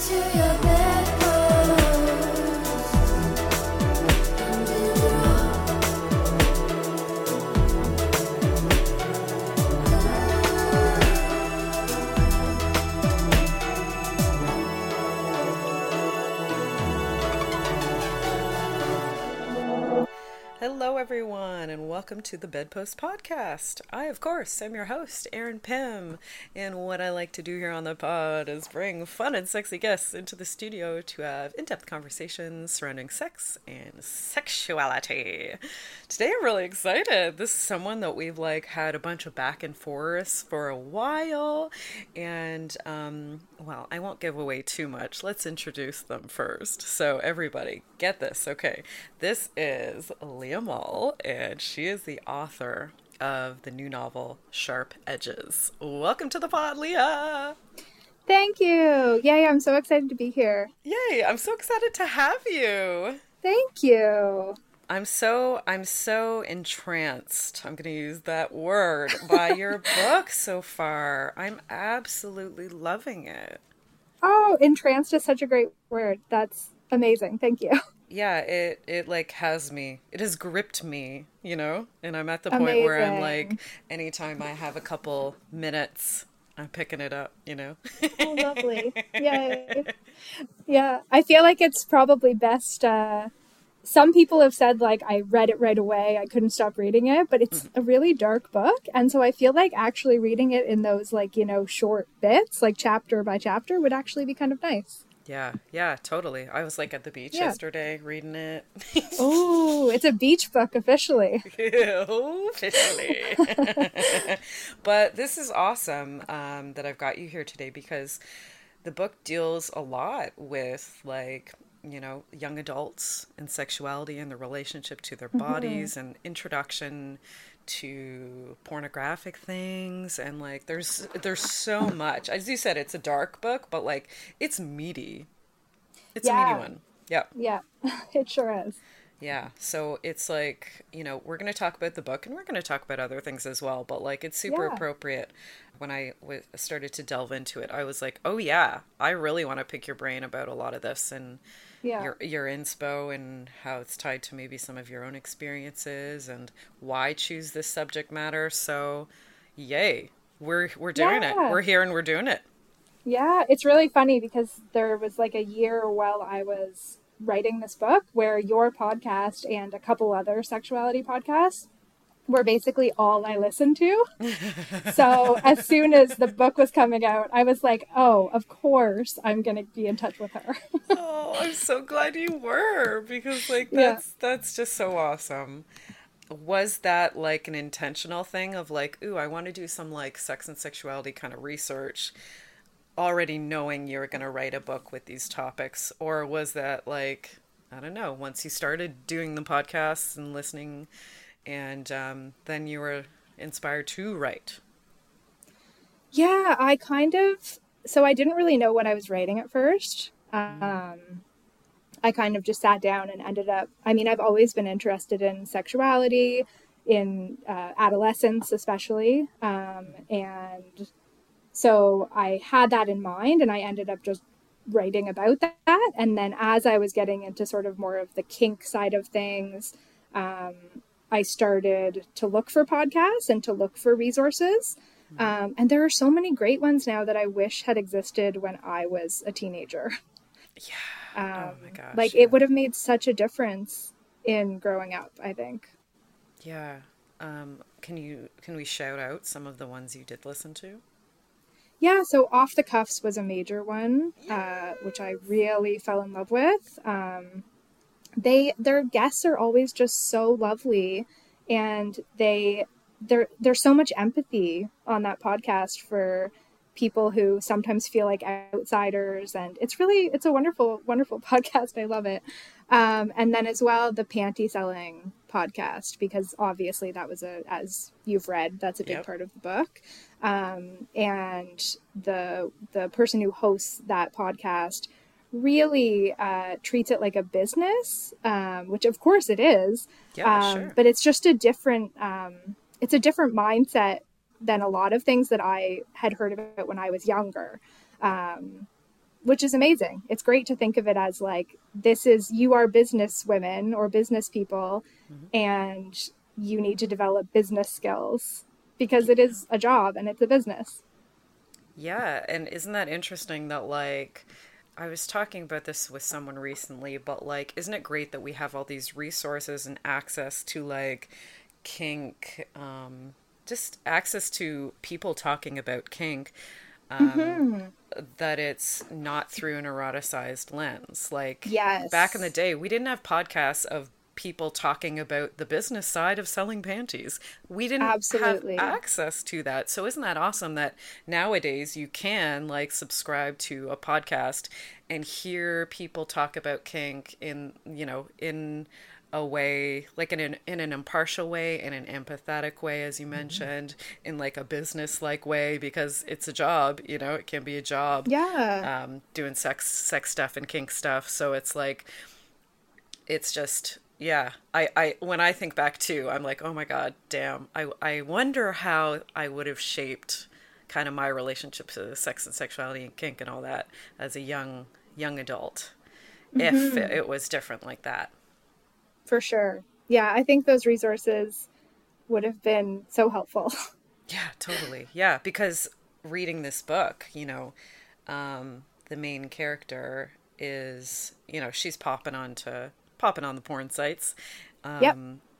to your bed. Welcome to the Bedpost Podcast. I, of course, am your host, Erin Pym, and what I like to do here on the pod is bring fun and sexy guests into the studio to have in depth conversations surrounding sex and sexuality. Today I'm really excited. This is someone that we've like had a bunch of back and forths for a while, and um, well, I won't give away too much. Let's introduce them first. So, everybody, get this, okay? This is Leah Mol, and she is the author of the new novel Sharp Edges. Welcome to the pod, Leah. Thank you. Yay, I'm so excited to be here. Yay, I'm so excited to have you. Thank you. I'm so I'm so entranced. I'm going to use that word by your book so far. I'm absolutely loving it. Oh, entranced is such a great word. That's amazing. Thank you. yeah, it it like has me. It has gripped me, you know? And I'm at the point where I'm like anytime I have a couple minutes, I'm picking it up, you know. oh, lovely. Yeah. Yeah, I feel like it's probably best uh some people have said like I read it right away, I couldn't stop reading it, but it's mm. a really dark book, and so I feel like actually reading it in those like, you know, short bits, like chapter by chapter would actually be kind of nice. Yeah, yeah, totally. I was like at the beach yeah. yesterday reading it. oh, it's a beach book officially. officially. but this is awesome um, that I've got you here today because the book deals a lot with like you know young adults and sexuality and the relationship to their mm-hmm. bodies and introduction to pornographic things. And like there's there's so much. As you said it's a dark book but like it's meaty. It's yeah. a meaty one. Yeah yeah. It sure is. Yeah. So it's like you know we're going to talk about the book and we're going to talk about other things as well but like it's super yeah. appropriate. When I w- started to delve into it i was like oh yeah. I really want to pick your brain about a lot of this. And yeah. your your inspo and how it's tied to maybe some of your own experiences and why choose this subject matter. So, yay, we're we're doing yeah. it. We're here and we're doing it. Yeah, it's really funny because there was like a year while I was writing this book where your podcast and a couple other sexuality podcasts were basically all I listened to. so as soon as the book was coming out, I was like, oh, of course I'm going to be in touch with her. oh, I'm so glad you were because like that's yeah. that's just so awesome. Was that like an intentional thing of like, ooh, I want to do some like sex and sexuality kind of research already knowing you were going to write a book with these topics or was that like I don't know, once you started doing the podcasts and listening and um, then you were inspired to write. Yeah, I kind of. So I didn't really know what I was writing at first. Um, I kind of just sat down and ended up. I mean, I've always been interested in sexuality, in uh, adolescence especially, um, and so I had that in mind, and I ended up just writing about that. And then as I was getting into sort of more of the kink side of things, um, I started to look for podcasts and to look for resources. Mm-hmm. Um, and there are so many great ones now that I wish had existed when I was a teenager. Yeah. Oh um, oh my gosh. Like yeah. it would have made such a difference in growing up, I think. Yeah. Um, can you can we shout out some of the ones you did listen to? Yeah, so Off the Cuffs was a major one, uh, which I really fell in love with. Um, they their guests are always just so lovely and they there there's so much empathy on that podcast for people who sometimes feel like outsiders and it's really it's a wonderful wonderful podcast. I love it. Um, and then as well the panty selling podcast because obviously that was a as you've read that's a big yep. part of the book. Um, and the the person who hosts that podcast really uh, treats it like a business, um, which of course it is. Yeah, um, sure. But it's just a different, um, it's a different mindset than a lot of things that I had heard about when I was younger. Um, which is amazing. It's great to think of it as like this is you are business women or business people Mm-hmm. and you need to develop business skills because it is a job and it's a business. Yeah, and isn't that interesting that like I was talking about this with someone recently, but like isn't it great that we have all these resources and access to like kink um just access to people talking about kink um Mm-hmm. that it's not through an eroticized lens. Like Yes. back in the day, we didn't have podcasts of people talking about the business side of selling panties. We didn't Absolutely. have access to that. So isn't that awesome that nowadays you can like subscribe to a podcast and hear people talk about kink in, you know, in a way like in an in an impartial way in an empathetic way as you Mm-hmm. mentioned in like a business like way because it's a job you know it can be a job Yeah. um, doing sex sex stuff and kink stuff. So it's like, it's just yeah. I I when I think back too, I'm like, oh my god, damn. I I wonder how I would have shaped kind of my relationship to sex and sexuality and kink and all that as a young young adult, if it, it was different like that. For sure. Yeah, I think those resources would have been so helpful. Yeah, totally. Yeah, because reading this book, you know, um, the main character is, you know, she's popping on to popping on the porn sites. Um, Yep.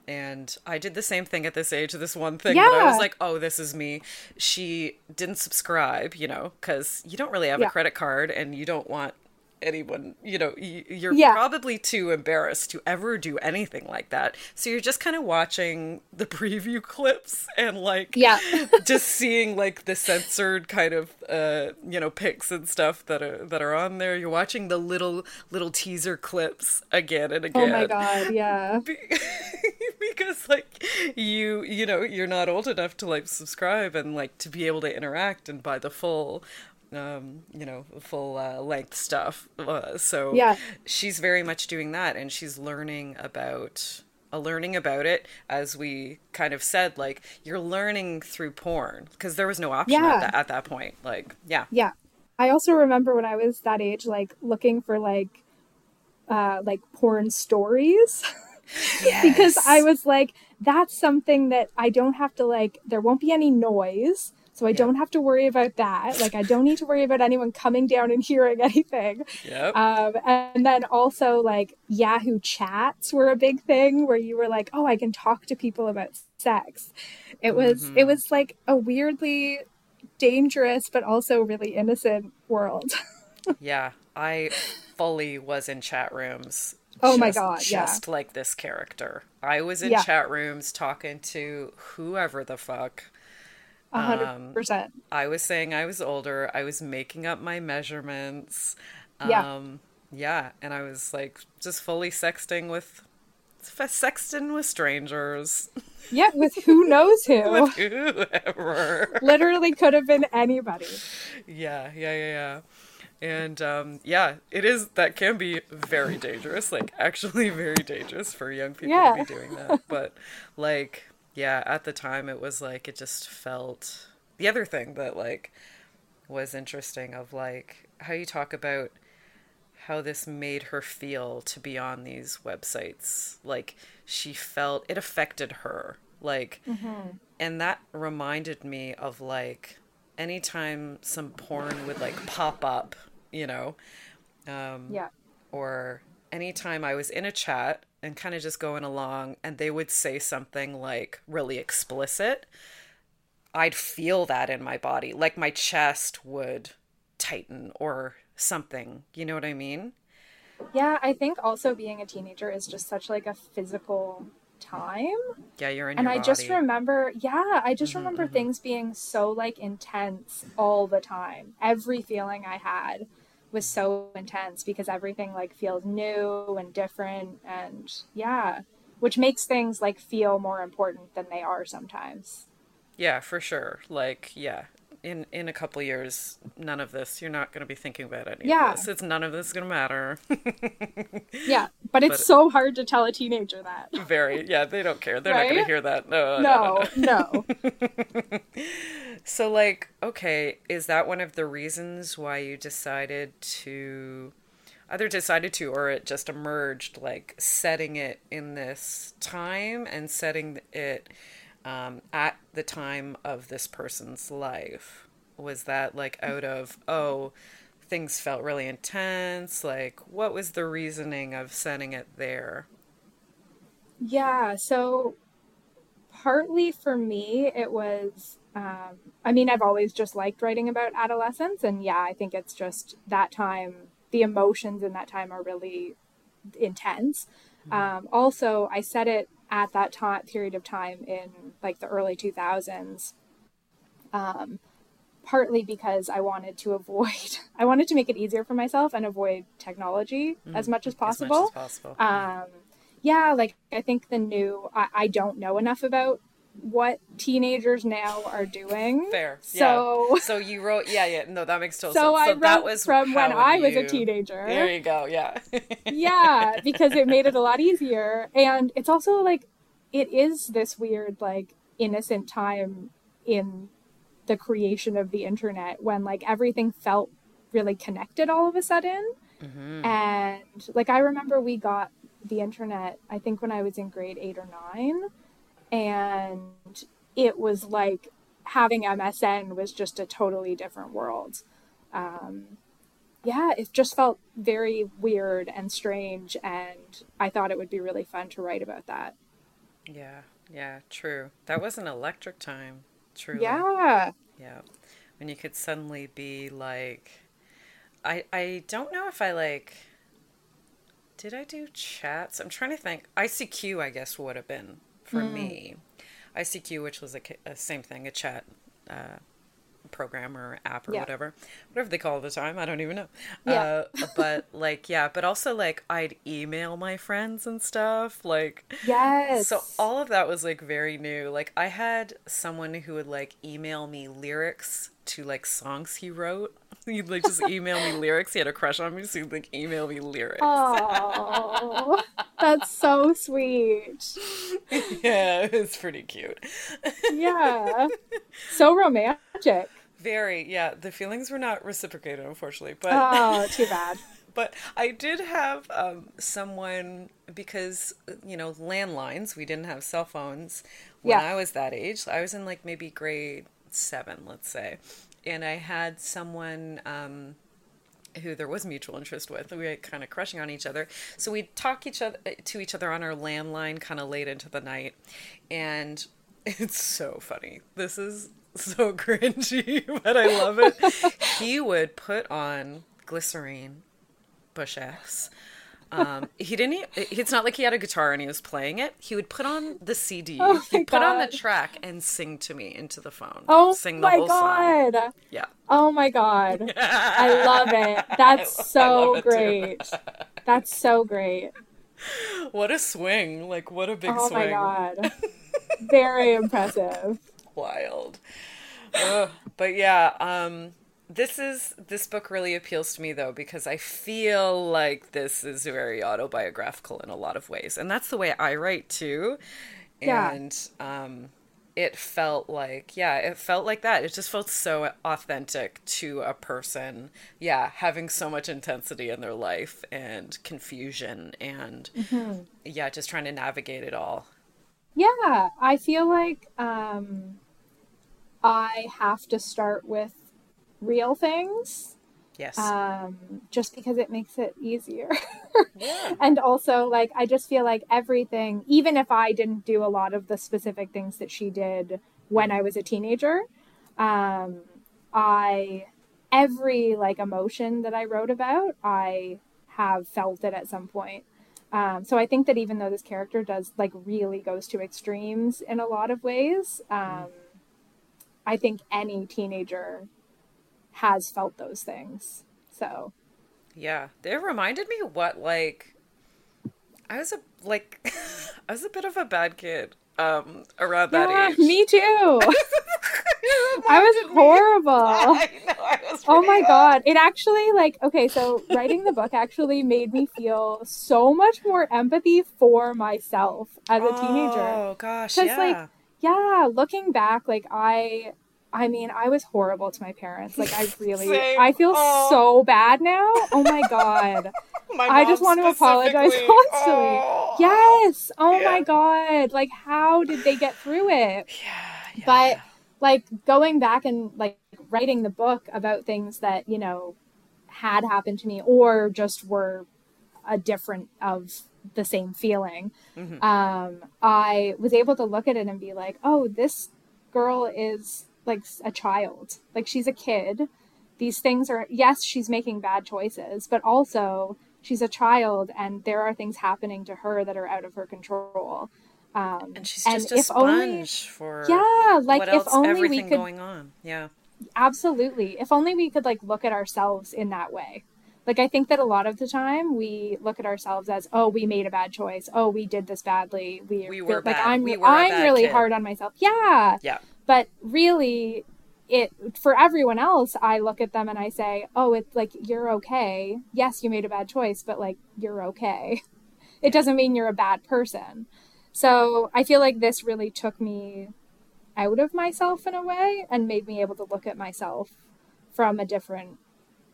And I did the same thing at this age. This one thing that I was like, "Oh, this is me." She didn't subscribe, you know, because you don't really have Yeah. a credit card, and you don't want anyone, you know, you're Yeah. probably too embarrassed to ever do anything like that. So you're just kind of watching the preview clips and like Yeah. just seeing like the censored kind of uh you know pics and stuff that are that are on there you're watching the little little teaser clips again and again. oh my god, yeah. Be- because like you you know you're not old enough to like subscribe and like to be able to interact and buy the full um you know full uh, length stuff uh, so Yeah. she's very much doing that and she's learning about uh, learning about it as we kind of said like you're learning through porn because there was no option Yeah. at, that, at that point like yeah Yeah. I also remember when I was that age like looking for like uh like porn stories because I was like that's something that I don't have to like there won't be any noise. So I don't have to worry about that. Like I don't need to worry about anyone coming down and hearing anything. yep Um, and then also like Yahoo chats were a big thing where you were like, oh, I can talk to people about sex. It was it was like a weirdly dangerous but also really innocent world. Yeah, I fully was in chat rooms. Oh my just- God, yeah. Just like this character. I was in Yeah. chat rooms talking to whoever the fuck. Um, hundred percent. I was saying I was older. I was making up my measurements. Yeah. Um, yeah, and I was like just fully sexting with sexting with strangers, Yeah, with who knows who. with whoever. Literally could have been anybody. Yeah, yeah, yeah, yeah. And um, yeah, it is that can be very dangerous, like actually very dangerous for young people Yeah. to be doing that. But like, yeah, at the time it was like it just felt the other thing that like was interesting of like how you talk about how this made her feel to be on these websites. Like she felt it affected her. Like and that reminded me of like anytime some porn would like pop up, you know, um, Yeah. or anytime I was in a chat and kind of just going along and they would say something like really explicit, I'd feel that in my body. Like my chest would tighten or something. You know what I mean? Yeah, I think also being a teenager is just such like a physical time. Yeah, you're in and your I body. just remember, yeah, I just Mhm, remember mhm. things being so like intense all the time. Every feeling I had was so intense because everything like feels new and different and yeah, which makes things like feel more important than they are sometimes. Yeah, for sure. Like, yeah, in in a couple years, none of this. You're not going to be thinking about any Yeah. of this. It's none of this is going to matter. Yeah, but it's But- so hard to tell a teenager that. Very, yeah. They don't care. They're not going to hear that. No, no, no, No, no. So, like, okay, is that one of the reasons why you decided to either decided to or it just emerged, like setting it in this time and setting it um, at the time of this person's life? Was that like out of, oh, things felt really intense? Like, what was the reasoning of setting it there? Yeah, so partly for me, it was, um, I mean, I've always just liked writing about adolescence. And yeah, I think it's just that time, the emotions in that time are really intense. Um, also, I set it at that time, period of time in like the early 2000s. Um, partly because I wanted to avoid, I wanted to make it easier for myself and avoid technology as much as possible As much as possible. um yeah like i think the new I, I don't know enough about what teenagers now are doing Fair. so yeah. So you wrote, yeah, yeah. No, that makes total so sense. i So that wrote was from when i was a teenager There you go. Yeah. yeah because it made it a lot easier and it's also like it is this weird like innocent time in the creation of the internet when like everything felt really connected all of a sudden. Mhm. and like i remember we got the internet i think when i was in grade 8 or 9 and it was like having msn was just a totally different world. Um, yeah it just felt very weird and strange. And i thought it would be really fun to write about that Yeah. Yeah. True. That was an electric time. Truly. yeah Yeah. When you could suddenly be like, I I don't know if I like. Did I do chats? I'm trying to think. ICQ, I guess, would have been for me. ICQ, which was a, a same thing, a chat uh, program or app or Yeah. whatever, whatever they call it at the time. I don't even know. Yeah. Uh, but like, yeah, but also like I'd email my friends and stuff. Like, yes so all of that was like very new. Like I had someone who would like email me lyrics to like songs he wrote. He'd like just email me lyrics. He had a crush on me, so he'd like email me lyrics. oh that's so sweet yeah, it was pretty cute. yeah so romantic Very, yeah. The feelings were not reciprocated, unfortunately, but oh too bad but I did have um, someone because you know landlines. We didn't have cell phones when Yeah. I was that age. I was in like maybe grade seven, let's say, and I had someone. Um, who there was mutual interest with. We were kind of crushing on each other. So we'd talk each other to each other on our landline kind of late into the night. And it's so funny. This is so cringy, but I love it. he would put on glycerine, Bush X. Um, he didn't. It's not like he had a guitar and he was playing it. He would put on the CD. Oh He'd put on the track and sing to me into the phone. oh sing the my whole song. god Yeah. oh my god i love it that's so love it too. great that's so great What a swing! Like what a big oh swing! Oh my god very impressive Wild. Ugh. But yeah, um, this is this book really appeals to me though because I feel like this is very autobiographical in a lot of ways, and that's the way I write too. Yeah. And um, it felt like yeah, it felt like that. It just felt so authentic to a person. Yeah, having so much intensity in their life and confusion and yeah, just trying to navigate it all. Yeah, I feel like um, I have to start with real things Yes. um, just because it makes it easier. yeah. and also, like, I just feel like everything, even if I didn't do a lot of the specific things that she did when I was a teenager, um, I, every like emotion that I wrote about, I have felt it at some point. Um, so I think that even though this character does like really goes to extremes in a lot of ways, um, I think any teenager has felt those things. So Yeah, it reminded me what like I was a like I was a bit of a bad kid um around that yeah, age. me too. I was horrible. I know, I was Oh my bad. god. It actually like okay, so writing the book actually made me feel so much more empathy for myself as a teenager. Oh gosh, 'Cause, yeah. like, Yeah, looking back like I I mean, I was horrible to my parents. Like I really Same. I feel Oh. so bad now. Oh my god. My I just want to apologize constantly. Oh. Yes. Oh Yeah. my god. Like how did they get through it? Yeah, yeah. But like going back and like writing the book about things that, you know, had happened to me or just were a different of the same feeling. Mhm. Um, I was able to look at it and be like, oh, this girl is like a child. Like she's a kid. These things are, yes, she's making bad choices, but also she's a child and there are things happening to her that are out of her control. Um, and she's and just a sponge only- for yeah, like if only everything we could going on. Yeah. absolutely if only we could like look at ourselves in that way like i think that a lot of the time we look at ourselves as oh we made a bad choice oh we did this badly we, We were like bad. i'm We i'm really kid. hard on myself yeah Yeah. But really it for everyone else i look at them and i say oh it's like you're okay. Yes you made a bad choice but like you're okay. It doesn't mean you're a bad person. So i feel like this really took me out of myself in a way and made me able to look at myself from a different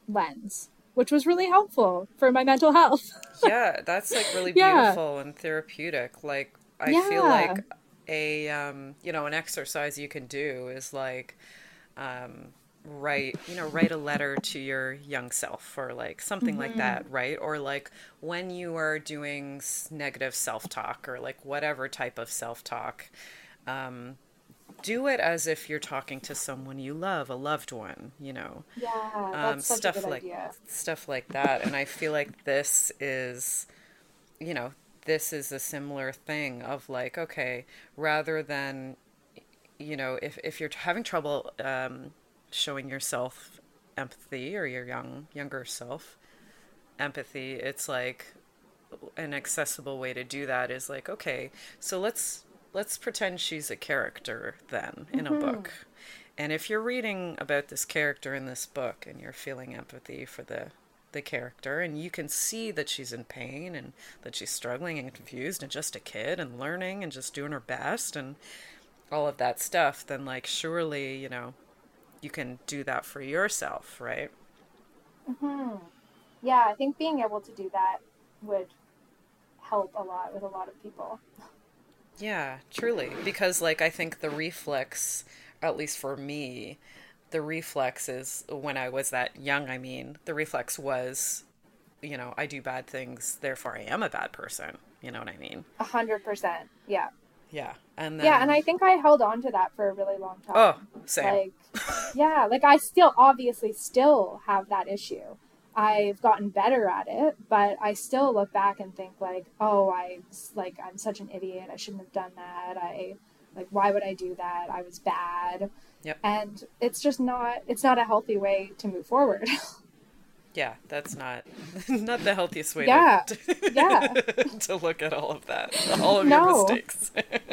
lens which was really helpful for my mental health. Yeah, that's like really Yeah. beautiful and therapeutic. Like I feel like a um, you know, an exercise you can do is like um write, you know, write a letter to your young self or like something like that, right? Or like when you are doing negative self-talk or like whatever type of self-talk, um do it as if you're talking to someone you love, a loved one, you know. yeah um, stuff like stuff like that. And I feel like this is, you know, this is a similar thing of like, okay, rather than, you know, if if you're having trouble um, showing yourself empathy or your young younger self empathy, it's like an accessible way to do that is like, okay, so let's let's pretend she's a character then in a book. And if you're reading about this character in this book and you're feeling empathy for the the character and you can see that she's in pain and that she's struggling and confused and just a kid and learning and just doing her best and all of that stuff, then like surely, you know, you can do that for yourself, right? Hmm. yeah i think being able to do that would help a lot with a lot of people Yeah, truly. Because, like, I think the reflex, at least for me, the reflex is when I was that young, I mean, the reflex was, you know, I do bad things, therefore I am a bad person. You know what I mean? A hundred percent. Yeah. Yeah. And then, Yeah, and I think I held on to that for a really long time. Oh, same. Like, yeah, like I still obviously still have that issue. I've gotten better at it, but I still look back and think like, oh, I like I'm such an idiot. I shouldn't have done that. I like why would I do that? I was bad. Yep. And it's just not it's not a healthy way to move forward. yeah, that's not not the healthiest way Yeah. to, Yeah. to look at all of that, all of No. your mistakes.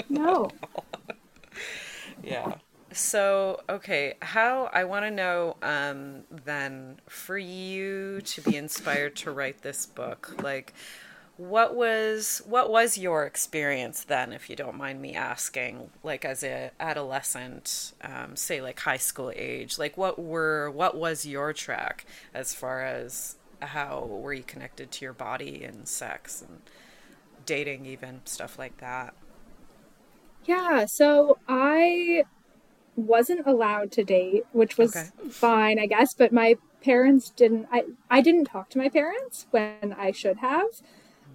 no. Yeah. So, okay, how I want to know um then for you to be inspired to write this book, like what was what was your experience then if you don't mind me asking like as a adolescent um, say like high school age like what were what was your track as far as how were you connected to your body and sex and dating even stuff like that Yeah, so I wasn't allowed to date, which was Okay. fine, I guess, but my parents didn't I I didn't talk to my parents when I should have.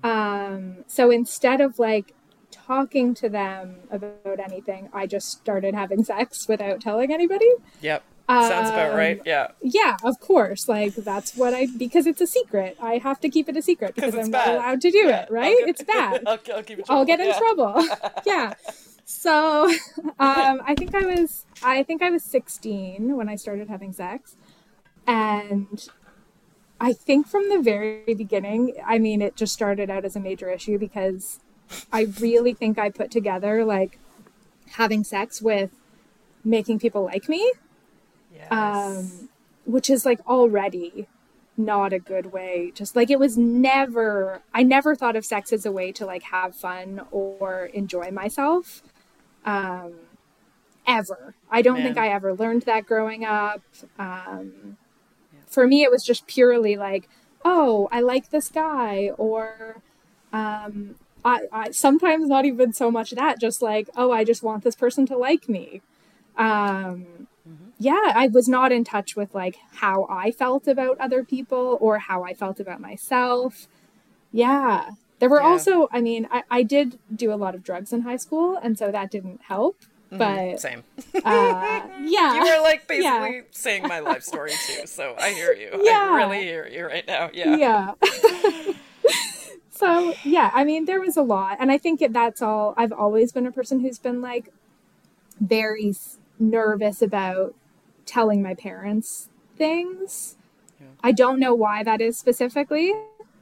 Um so instead of like talking to them about anything, I just started having sex without telling anybody. yep sounds about Um, right yeah Yeah, of course. Like that's what I because it's a secret. I have to keep it a secret because I'm not allowed to do Yeah, it, right? Get- it's bad. I'll, I'll keep it I'll get in yeah. trouble. yeah. So, um, I think I was I think I was 16 when I started having sex, and I think from the very beginning, I mean, it just started out as a major issue because I really think I put together like having sex with making people like me. Yes. Um, which is like already not a good way. Just like it was never, I never thought of sex as a way to like have fun or enjoy myself. Um, ever. I don't Man. think I ever learned that growing up. Um, For me, it was just purely like, oh, I like this guy, or um, I, I sometimes not even so much that, just like, oh, I just want this person to like me. Um, yeah, I was not in touch with like how I felt about other people or how I felt about myself. Yeah. There were Yeah. also, I mean, I, I did do a lot of drugs in high school, and so that didn't help. But Same. uh, yeah, You were like Yeah. basically saying my life story too, so I hear you. Yeah. I really hear you right now. Yeah. yeah. so yeah, I mean, there was a lot, and I think that's all. I've always been a person who's been like very s- nervous about telling my parents things. Yeah. I don't know why that is specifically,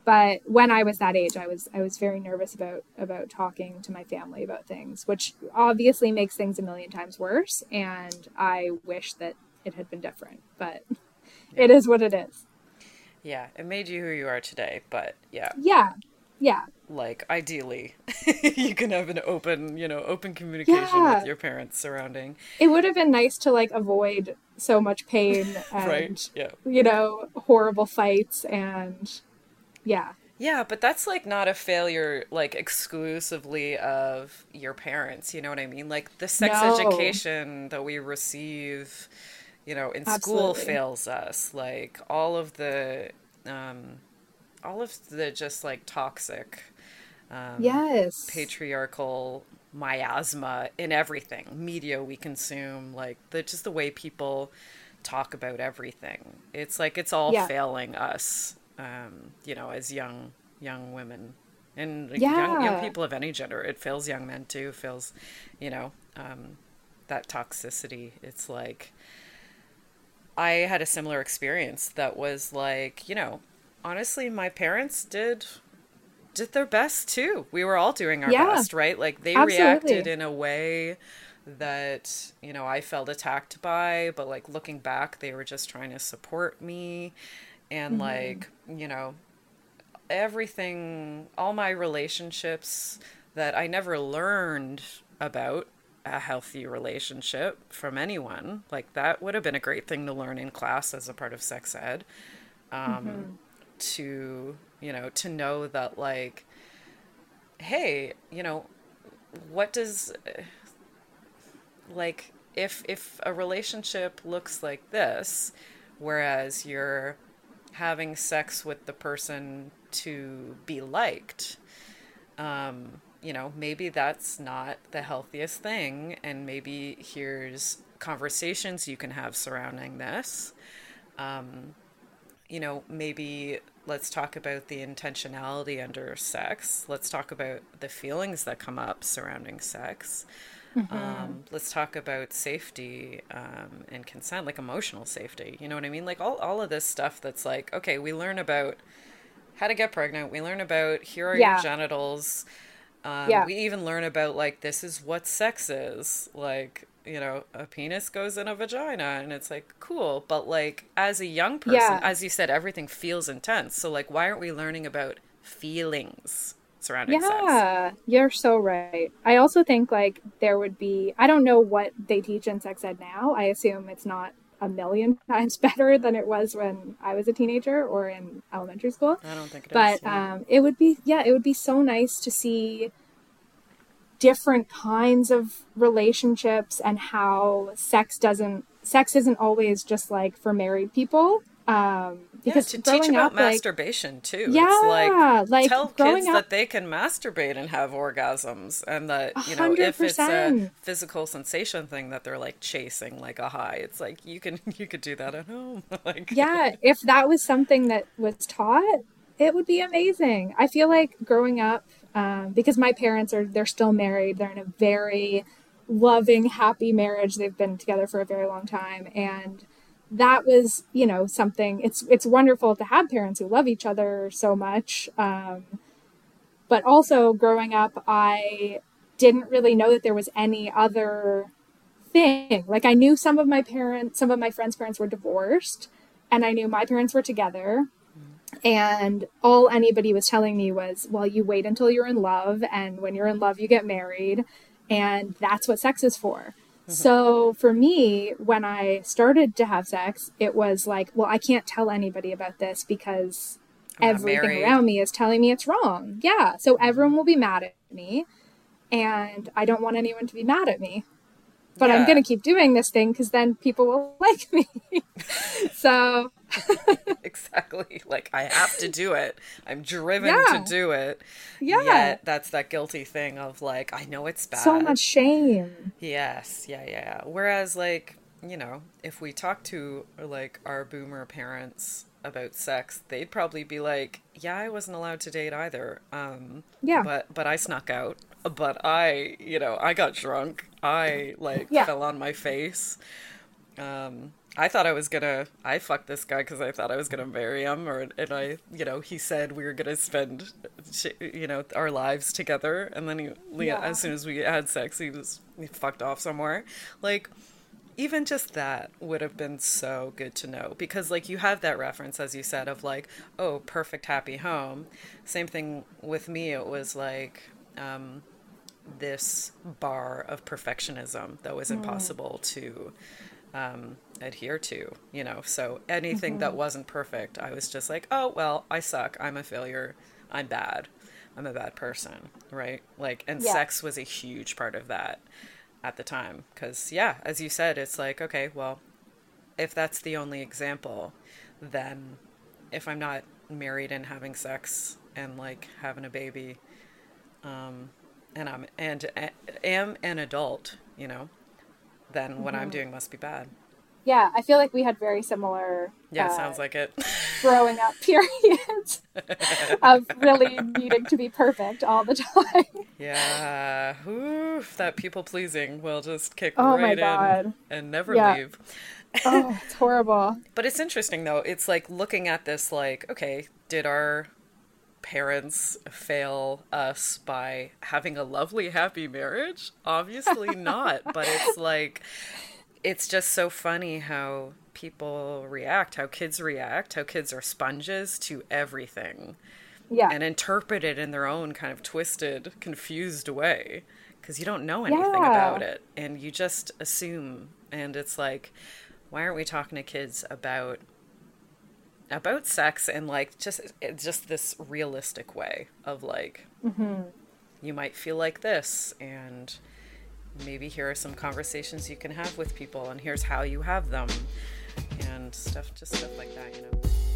but when I was that age, I was I was very nervous about about talking to my family about things, which obviously makes things a million times worse. And I wish that it had been different, but it is what it is. Yeah, it made you who you are today, but yeah, Yeah, yeah, like ideally you can have an open, you know, open communication Yeah. with your parents surrounding. it would have been nice to like avoid so much pain and Right. Yeah. you know horrible fights and yeah Yeah, but that's like not a failure like exclusively of your parents, you know what I mean? Like the sex No. education that we receive, you know, in school fails us. Like all of the um all of the just like toxic um yes patriarchal miasma in everything media we consume like the just the way people talk about everything it's like it's all Yeah. failing us um you know as young young women and like, young young people of any gender it fails young men too fails you know um that toxicity it's like i had a similar experience that was like you know honestly my parents did did their best too. We were all doing our Yeah. best, right? Like they Absolutely. reacted in a way that, you know, I felt attacked by, but like looking back, they were just trying to support me and like, you know, everything, all my relationships that I never learned about a healthy relationship from anyone. Like that would have been a great thing to learn in class as a part of sex ed. Um, To, you know, to know that like, hey, you know, what does like if if a relationship looks like this, whereas you're having sex with the person to be liked, um, you know, maybe that's not the healthiest thing, and maybe here's conversations you can have surrounding this. Um, you know, maybe let's talk about the intentionality under sex. Let's talk about the feelings that come up surrounding sex. Um, let's talk about safety um, and consent, like emotional safety. You know what I mean? Like all, all of this stuff that's like, okay, we learn about how to get pregnant. We learn about here are Yeah. your genitals. Um, Yeah. We even learn about like this is what sex is. Like you know, a penis goes in a vagina, and it's like cool. But like as a young person, Yeah. as you said, everything feels intense. So like, why aren't we learning about feelings surrounding sex? yeah you're so right i also think like there would be i don't know what they teach in sex ed now i assume it's not a million times better than it was when i was a teenager or in elementary school I don't think it is. but yeah. um, it would be yeah it would be so nice to see different kinds of relationships and how sex doesn't sex isn't always just like for married people um yeah, because to teach about up like masturbation too. Yeah, it's like, like, tell kids up- that they can masturbate and have orgasms, and that you know if it's a physical sensation thing that they're like chasing like a high, it's like you can you could do that at home. like yeah if that was something that was taught it would be amazing i feel like growing up um, because my parents are they're still married they're in a very loving happy marriage they've been together for a very long time and that was you know something it's it's wonderful to have parents who love each other so much um, but also growing up i didn't really know that there was any other thing. Like I knew some of my parents, some of my friends' parents were divorced, and I knew my parents were together. And all anybody was telling me was, well, you wait until you're in love, and when you're in love, you get married, and that's what sex is for. So for me, when I started to have sex, it was like, well, I can't tell anybody about this because everything married. around me is telling me it's wrong. Yeah. So everyone will be mad at me, and I don't want anyone to be mad at me but yeah. I'm going to keep doing this thing because then people will like me. so. exactly. Like, I have to do it. I'm driven yeah. to do it. Yeah. Yet, that's that guilty thing of like, I know it's bad. So much shame. Yes. Yeah. Yeah. Whereas, like, you know, if we talk to like our boomer parents about sex, they'd probably be like, "Yeah, I wasn't allowed to date either. Um, yeah, but but I snuck out. But I, you know, I got drunk. I like yeah. fell on my face. Um, I thought I was gonna. I fucked this guy because I thought I was gonna marry him, or and I, you know, he said we were gonna spend, you know, our lives together, and then he, yeah. as soon as we had sex, he was he fucked off somewhere. Like, even just that would have been so good to know because like you have that reference as you said of like oh perfect happy home same thing with me it was like um, this bar of perfectionism that was mm. impossible mm. to um, adhere to you know so anything mm-hmm. that wasn't perfect i was just like oh well i suck i'm a failure i'm bad i'm a bad person right like and yeah. sex was a huge part of that at the time. Because, yeah, as you said, it's like, okay, well, if that's the only example, then if I'm not married and having sex and like having a baby, um, and I'm and am an adult, you know, then mm-hmm. what I'm mm-hmm. doing must be bad. Yeah, I feel like we had very similar. Yeah, uh, sounds like it. growing up periods of really needing to be perfect all the time. Yeah, Oof, that people pleasing will just kick oh right in and never yeah. leave. oh, it's horrible. But it's interesting though. It's like looking at this like, okay, did our parents fail us by having a lovely happy marriage? Obviously not, but it's like it's just so funny how people react, how kids react, how kids are sponges to everything. Yeah. And interpret it in their own kind of twisted, confused way because you don't know anything yeah. about it and you just assume and it's like why aren't we talking to kids about about sex in like just just this realistic way of like mm-hmm. you might feel like this and maybe here are some conversations you can have with people and here's how you have them and stuff just stuff like that you know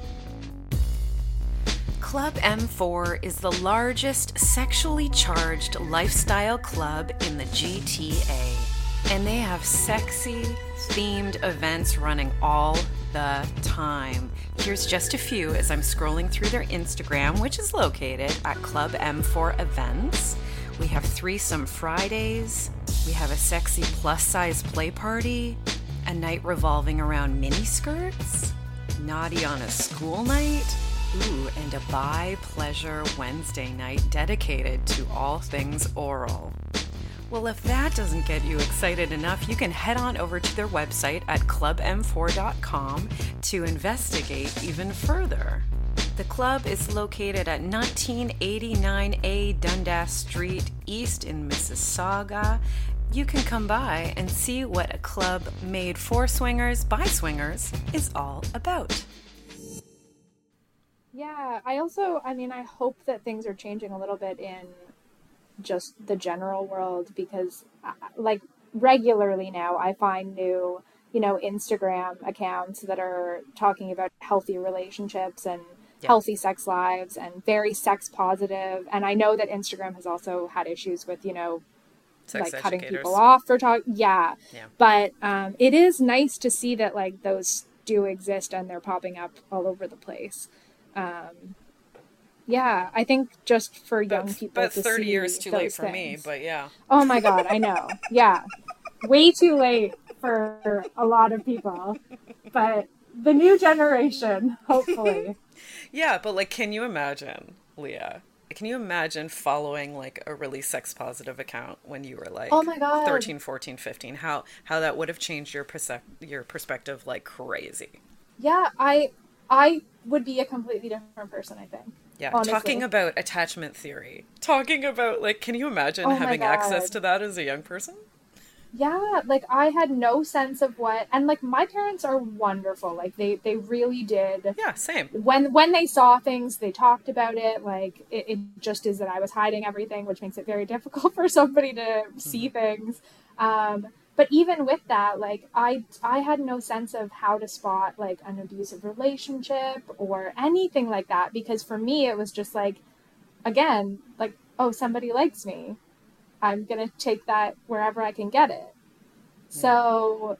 Club M4 is the largest sexually charged lifestyle club in the GTA, and they have sexy themed events running all the time. Here's just a few as I'm scrolling through their Instagram, which is located at Club M4 Events. We have threesome Fridays, we have a sexy plus size play party, a night revolving around mini skirts, naughty on a school night, ooh, and a bi pleasure Wednesday night dedicated to all things oral. Well, if that doesn't get you excited enough, you can head on over to their website at clubm4.com to investigate even further. The club is located at 1989A Dundas Street East in Mississauga. You can come by and see what a club made for swingers by swingers is all about. Yeah, I also, I mean, I hope that things are changing a little bit in just the general world because uh, like regularly now I find new, you know, Instagram accounts that are talking about healthy relationships and yeah. healthy sex lives and very sex positive. And I know that Instagram has also had issues with, you know, Sex like cutting people off for talk. Yeah, Yeah. but um, it is nice to see that like those do exist and they're popping up all over the place. Um, yeah, I think just for young people, but 30 years too late for me, but yeah. Oh my god, I know. Yeah. Way too late for a lot of people. But the new generation, hopefully. Yeah, but like, can you imagine, Leah? Can you imagine following like a really sex positive account when you were like Oh my God. 13, 14, 15? How how that would have changed your percep- your perspective like crazy. Yeah, I I would be a completely different person, I think. Yeah, Honestly. talking about attachment theory. Talking about like can you imagine Oh having access to that as a young person? Yeah, like I had no sense of what and like my parents are wonderful. Like they they really did Yeah, same. when when they saw things they talked about it like it, it just is that i was hiding everything which makes it very difficult for somebody to see things um, but even with that like i i had no sense of how to spot like an abusive relationship or anything like that because for me it was just like again like oh somebody likes me. I'm gonna take that wherever i can get it. So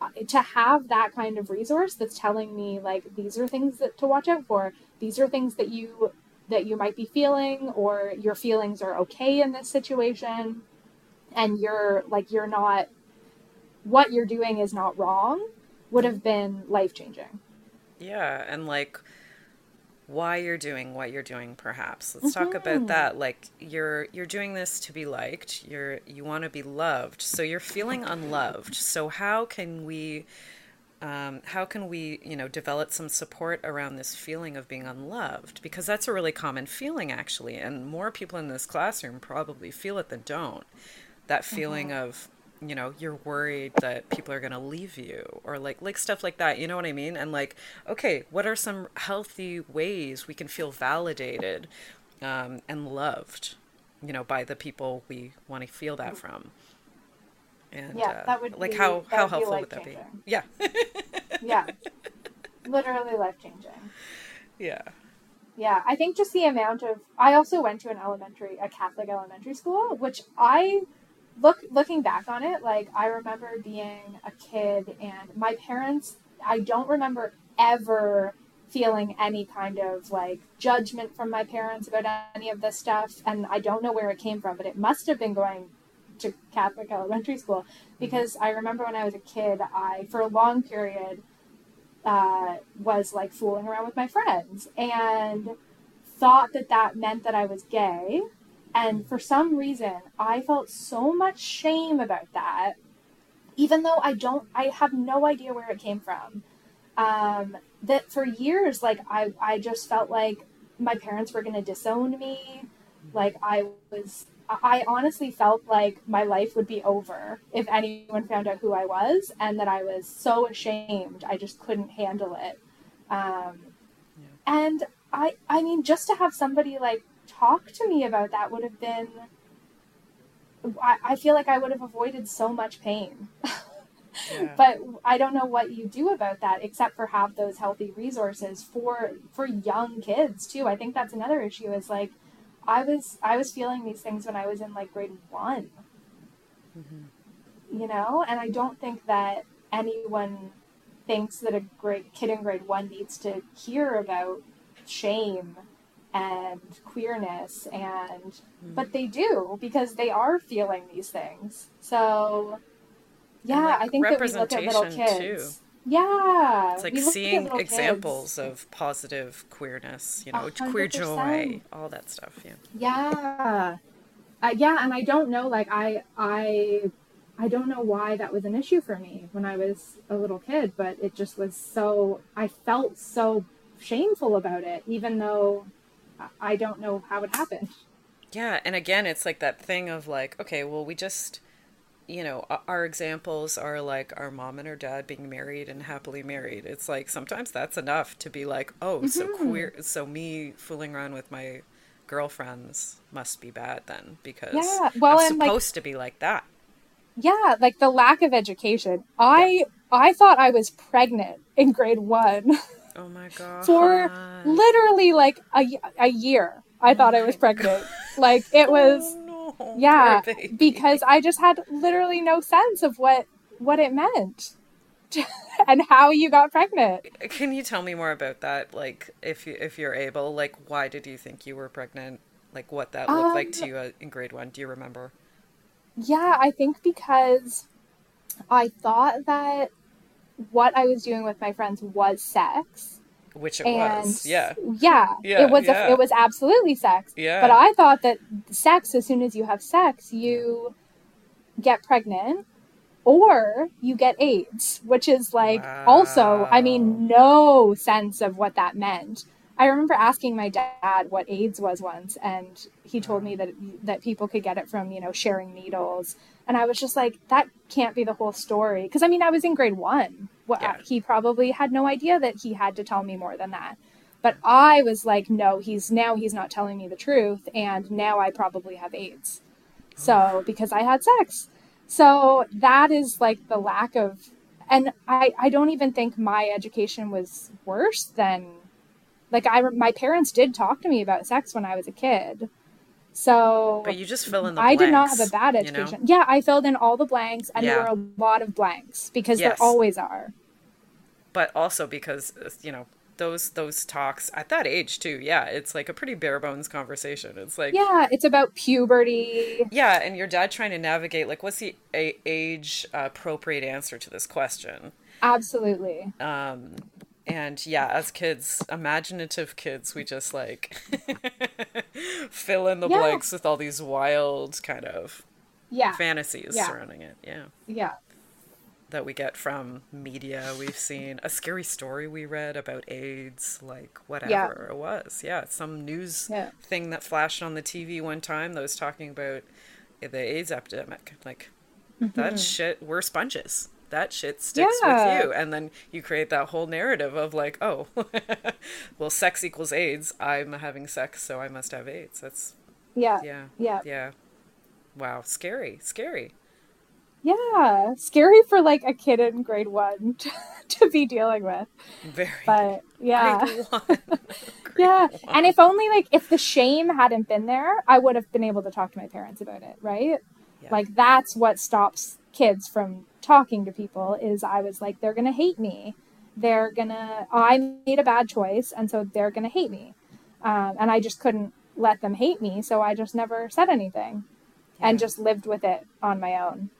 uh, to have that kind of resource that's telling me like these are things that to watch out for. These are things that you that you might be feeling or your feelings are okay in this situation and you're like you're not what you're doing is not wrong would have been life changing Yeah, and like why you're doing what you're doing perhaps. Let's talk about that. Like you're you're doing this to be liked. You're you want to be loved. So you're feeling unloved. So how can we um, how can we, you know, develop some support around this feeling of being unloved? Because that's a really common feeling, actually, and more people in this classroom probably feel it than don't. That feeling of, you know, you're worried that people are going to leave you, or like like stuff like that. You know what I mean? And like, okay, what are some healthy ways we can feel validated um, and loved? You know, by the people we want to feel that from. And Yeah, uh, that would like be- how how helpful would that be? Yeah. yeah literally life changing yeah. Yeah, I think just the amount of I also went to an elementary a Catholic elementary school, which I look looking back on it, like I remember being a kid and my parents I don't remember ever feeling any kind of like judgment from my parents about any of this stuff and I don't know where it came from, but it must have been going to Catholic elementary school because I remember when I was a kid, I for a long period uh, was like fooling around with my friends and thought that that meant that I was gay. And for some reason, I felt so much shame about that, even though I don't, I have no idea where it came from. Um, that for years, like, I, I just felt like my parents were going to disown me. Like, I was, I honestly felt like my life would be over if anyone found out who I was, and that I was so ashamed. I just couldn't handle it. Um, and I, I mean, just to have somebody like talk to me about that would have been. I, I feel like I would have avoided so much pain. Yeah. but I don't know what you do about that except for have those healthy resources for for young kids too. I think that's another issue is like I was I was feeling these things when I was in like grade 1. Mm-hmm. You know, and I don't think that anyone thinks that a grade kid in grade 1 needs to hear about shame and queerness and but they do because they are feeling these things. So yeah, like, I think that we look at little representation, kids. too. Yeah, It's like we look at seeing little kids. examples of positive queerness, you know, A queer joy, all that stuff. Yeah. Yeah, uh, yeah, and I don't know, like I, I, I don't know why that was an issue for me when I was a little kid, but it just was so. I felt so shameful about it, even though I- don't know how it happened. Yeah, and again, it's like that thing of like, okay, well, we just, you know, our examples are like our mom and her dad being married and happily married. It's like sometimes that's enough to be like, oh, so Mm-hmm. queer, so me fooling around with my girlfriends must be bad then because Yeah, well, I'm and, like- supposed to be like that. Yeah, like the lack of education. I I thought I was pregnant in grade one. Oh my god. for literally like a, a year. I thought I was pregnant. Like it was Oh, no. Oh, yeah, because I just had literally no sense of what what it meant and how you got pregnant. Can you tell me more about that? Like, if you if you're able, like, why did you think you were pregnant? Like, what that looked like to Um, you uh, in grade one? Do you remember? Yeah, I think because I thought that what I was doing with my friends was sex. Which it and was. Yeah. yeah, Yeah, it was yeah. A, it was absolutely sex. Yeah. But I thought that sex, as soon as you have sex, you get pregnant or you get AIDS, which is like also, I mean, no sense of what that meant. I remember asking my dad what AIDS was once, and he told me mm. that that people could get it from you know sharing needles, and I was just like, that can't be the whole story. Because I mean, I was in grade one. What Yeah. he probably had no idea that he had to tell me more than that. But I was like, no, he's now he's not telling me the truth, and now I probably have AIDS. So oh. because I had sex, so that is like the lack of, and I I don't even think my education was worse than, like I my parents did talk to me about sex when I was a kid, so But you just fill in the I did not have blanks, a bad you know? education. Yeah, I filled in all the blanks, and there Yeah. were a lot of blanks because Yes. there always are. But also because uh, you know those those talks at that age too. Yeah, it's like a pretty bare bones conversation. It's like Yeah, it's about puberty. Yeah, and your dad trying to navigate like what's the a- age appropriate answer to this question. Absolutely. Um, and yeah, as kids, imaginative kids, we just like fill in the Yeah. blanks with all these wild kind of Yeah. fantasies Yeah. surrounding it. Yeah. Yeah. That we get from media. We've seen a scary story we read about AIDS, like whatever it was. Yeah, some news thing that flashed on the TV one time that was talking about the AIDS epidemic. Like, that mm-hmm. shit, we're sponges. That shit sticks. Yeah. with you. And then you create that whole narrative of like, oh, well, sex equals AIDS. I'm having sex, so I must have AIDS. That's, Yeah. yeah. Yeah. Yeah. Wow. Scary. Scary. Yeah. Scary for like a kid in grade one to, to be dealing with. Very. But yeah. Grade one. Grade Yeah. one. And if only like if the shame hadn't been there, I would have been able to talk to my parents about it, right? Yeah. Like that's what stops kids from talking to people is I was like they're going to hate me. They're going to I made a bad choice and so they're going to hate me. Um, and I just couldn't let them hate me, so I just never said anything and just lived with it on my own.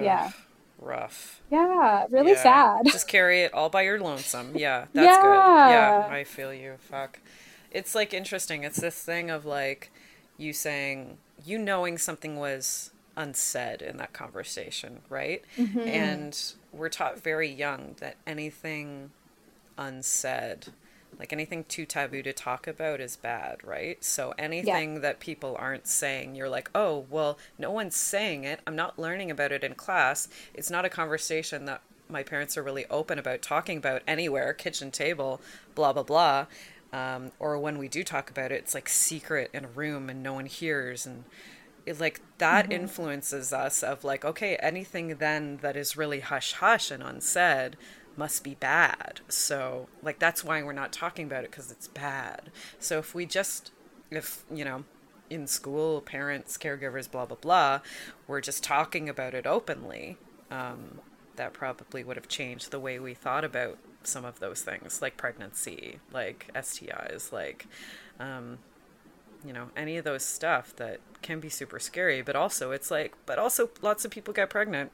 Yeah. Rough. Yeah, really Yeah. sad. Just carry it all by your lonesome. Yeah, that's good. Yeah, Yeah. I feel you. Fuck. It's like interesting. It's this thing of like you saying, you knowing something was unsaid in that conversation, right? Mm-hmm. And we're taught very young that anything unsaid, like anything too taboo to talk about, is bad, right? So anything that people aren't saying, you're like, oh, well, no one's saying it. I'm not learning about it in class. It's not a conversation that my parents are really open about talking about anywhere, kitchen table, blah, blah, blah. Um, or when we do talk about it, it's like secret in a room and no one hears. And like that influences us of like, okay, anything then that is really hush hush and unsaid must be bad. So, like, that's why we're not talking about it because it's bad. So, if we just, if, you know, in school, parents, caregivers, blah, blah, blah, we're just talking about it openly, um, that probably would have changed the way we thought about some of those things, like pregnancy, like STIs, like, um, you know, any of those stuff that can be super scary, but also it's like, but also lots of people get pregnant.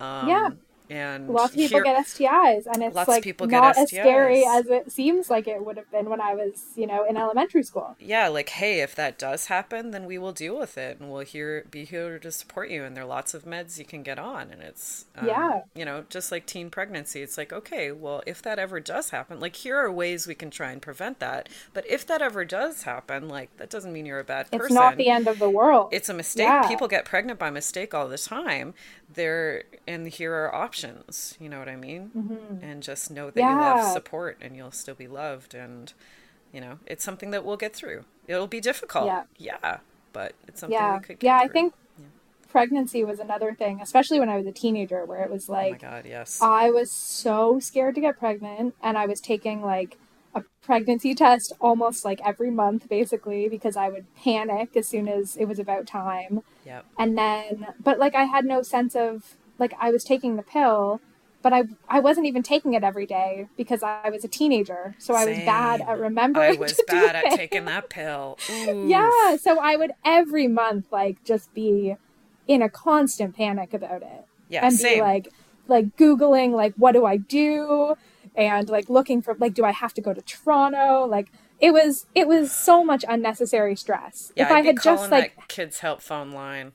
Um, Yeah. And Lots of people here- get STIs, and it's like not as scary as it seems like it would have been when I was, you know, in elementary school. yeah, like, hey, if that does happen, then we will deal with it, and we'll here be here to support you. And there are lots of meds you can get on, and it's um, Yeah. you know, just like teen pregnancy. It's like, okay, well, if that ever does happen, like, here are ways we can try and prevent that. But if that ever does happen, like, that doesn't mean you're a bad It's person. It's not the end of the world. it's a mistake. Yeah. People get pregnant by mistake all the time. There and here are options. You know what I mean? And just know that you love Mm-hmm. Support and you'll still be loved. And you know, it's something that we'll get through. It'll be difficult. Yeah. Yeah, but it's something yeah, we could. Get yeah. I through. think pregnancy was another thing, especially when I was a teenager, where it was Oh my like god, yes. I was so scared to get pregnant, and I was taking like a pregnancy test almost like every month basically because I would panic as soon as it was about time. Yep. And then but like I had no sense of like I was taking the pill but I I wasn't even taking it every day because I was a teenager. So I was bad at remembering. I was to bad at taking that pill. Ooh. Yeah, so I would every month like just be in a constant panic about it. Yeah, and same. be like like googling like what do I do and like looking for like do I have to go to Toronto? Like it was it was so much unnecessary stress. yeah, if I'd I had just like kids help phone line.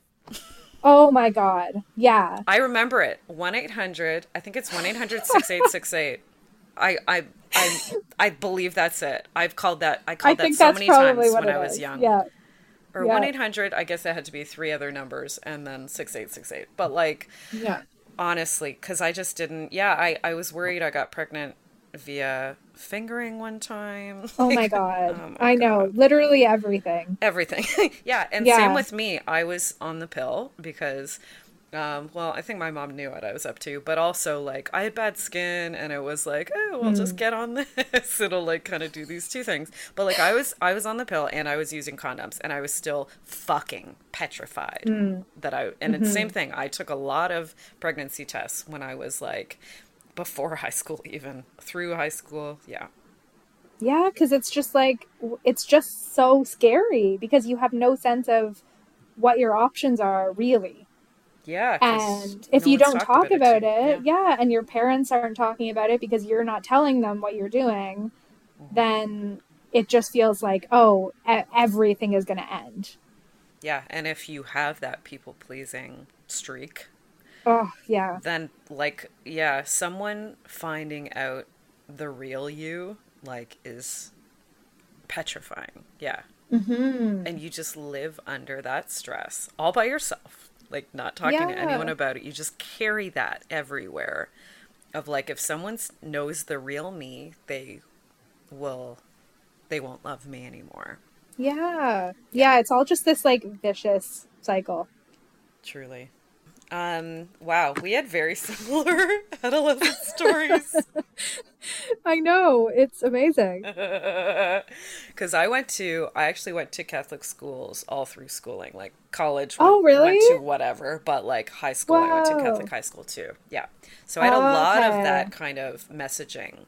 Oh my god. Yeah. I remember it. 1-800, I think it's 1-800-6868. I I I I believe that's it. I've called that I I called that so many times when I was is. young. Yeah. Or yeah. 1-800, I guess it had to be three other numbers and then 6868. But like Yeah. honestly because i just didn't yeah I, I was worried i got pregnant via fingering one time Oh my god. oh my I know. Literally everything. everything yeah and Yeah. same with me i was on the pill because um, well i think my mom knew what i was up to but also like i had bad skin and it was like oh well Hmm. just get on this it'll like kind of do these two things but like i was i was on the pill and i was using condoms and i was still fucking petrified Hmm. that i and it's the Mm-hmm. same thing i took a lot of pregnancy tests when i was like before high school even through high school yeah Yeah, because it's just like it's just so scary because you have no sense of what your options are really. Yeah. And if no you don't talk about to you. it, yeah. and your parents aren't talking about it because you're not telling them what you're doing, Mm-hmm. then it just feels like, oh, e- everything is going to end. yeah and if you have that people pleasing streak Oh, yeah. then like yeah someone finding out the real you like is petrifying. Yeah. Hmm and you just live under that stress all by yourself like not talking to anyone about it. You just carry that everywhere of like if someone knows the real me they will they won't love me anymore. Yeah. Yeah, it's all just this like vicious cycle. truly um wow we had very similar adolescent stories I know. It's amazing. because I went to, I actually went to Catholic schools all through schooling, like college. Oh, really? Went to whatever, but like high school, I went to Catholic high school too. Yeah, so I had a Oh, lot of that kind of messaging,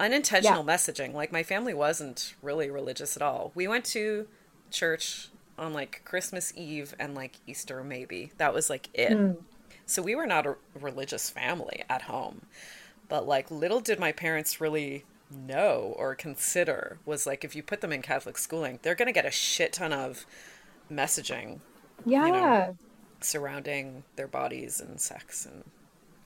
unintentional messaging. Like my family wasn't really religious at all. We went to church on like Christmas Eve and like Easter, maybe. That was like it. Hmm. So we were not a religious family at home. But like little did my parents really know or consider was like if you put them in Catholic schooling, they're going to get a shit ton of messaging Yeah. surrounding their bodies and sex and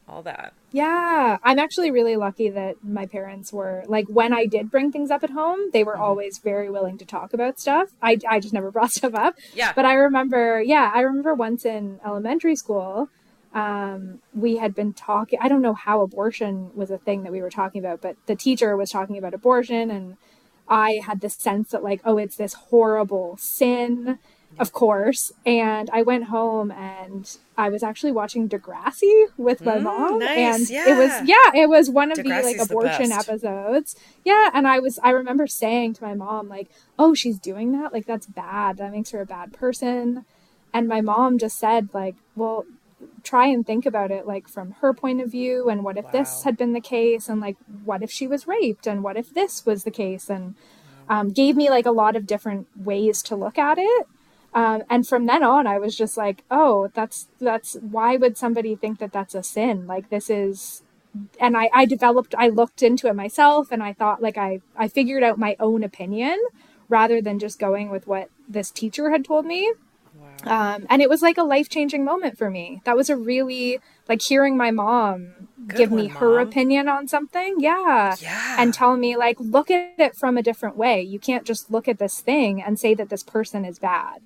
all that. Yeah, I'm actually really lucky that my parents were like when I did bring things up at home, they Mm-hmm. were always very willing to talk about stuff. I I just never brought stuff up. Yeah. But I remember, yeah, I remember once in elementary school, um, we had been talking. I don't know how abortion was a thing that we were talking about, but the teacher was talking about abortion, and I had this sense that like, oh, it's this horrible sin, of course. And I went home and I was actually watching Degrassi with my Mm, mom, nice, and it was yeah. yeah, it was one of the like Degrassi's the abortion episodes. Yeah, and I was I remember saying to my mom like, "Oh, she's doing that? Like that's bad. That makes her a bad person." And my mom just said like, "Well, try and think about it like from her point of view and what if this had been the case and like what if she was raped and what if this was the case and um, gave me like a lot of different ways to look at it um, and from then on i was just like oh that's that's why would somebody think that that's a sin like this is and I, I developed i looked into it myself and i thought like i i figured out my own opinion rather than just going with what this teacher had told me Wow. um, and it was like a life changing moment for me. That was a really like hearing my mom Good give me her Mom. opinion on something. Yeah. Yeah. And tell me, like, look at it from a different way. You can't just look at this thing and say that this person is bad.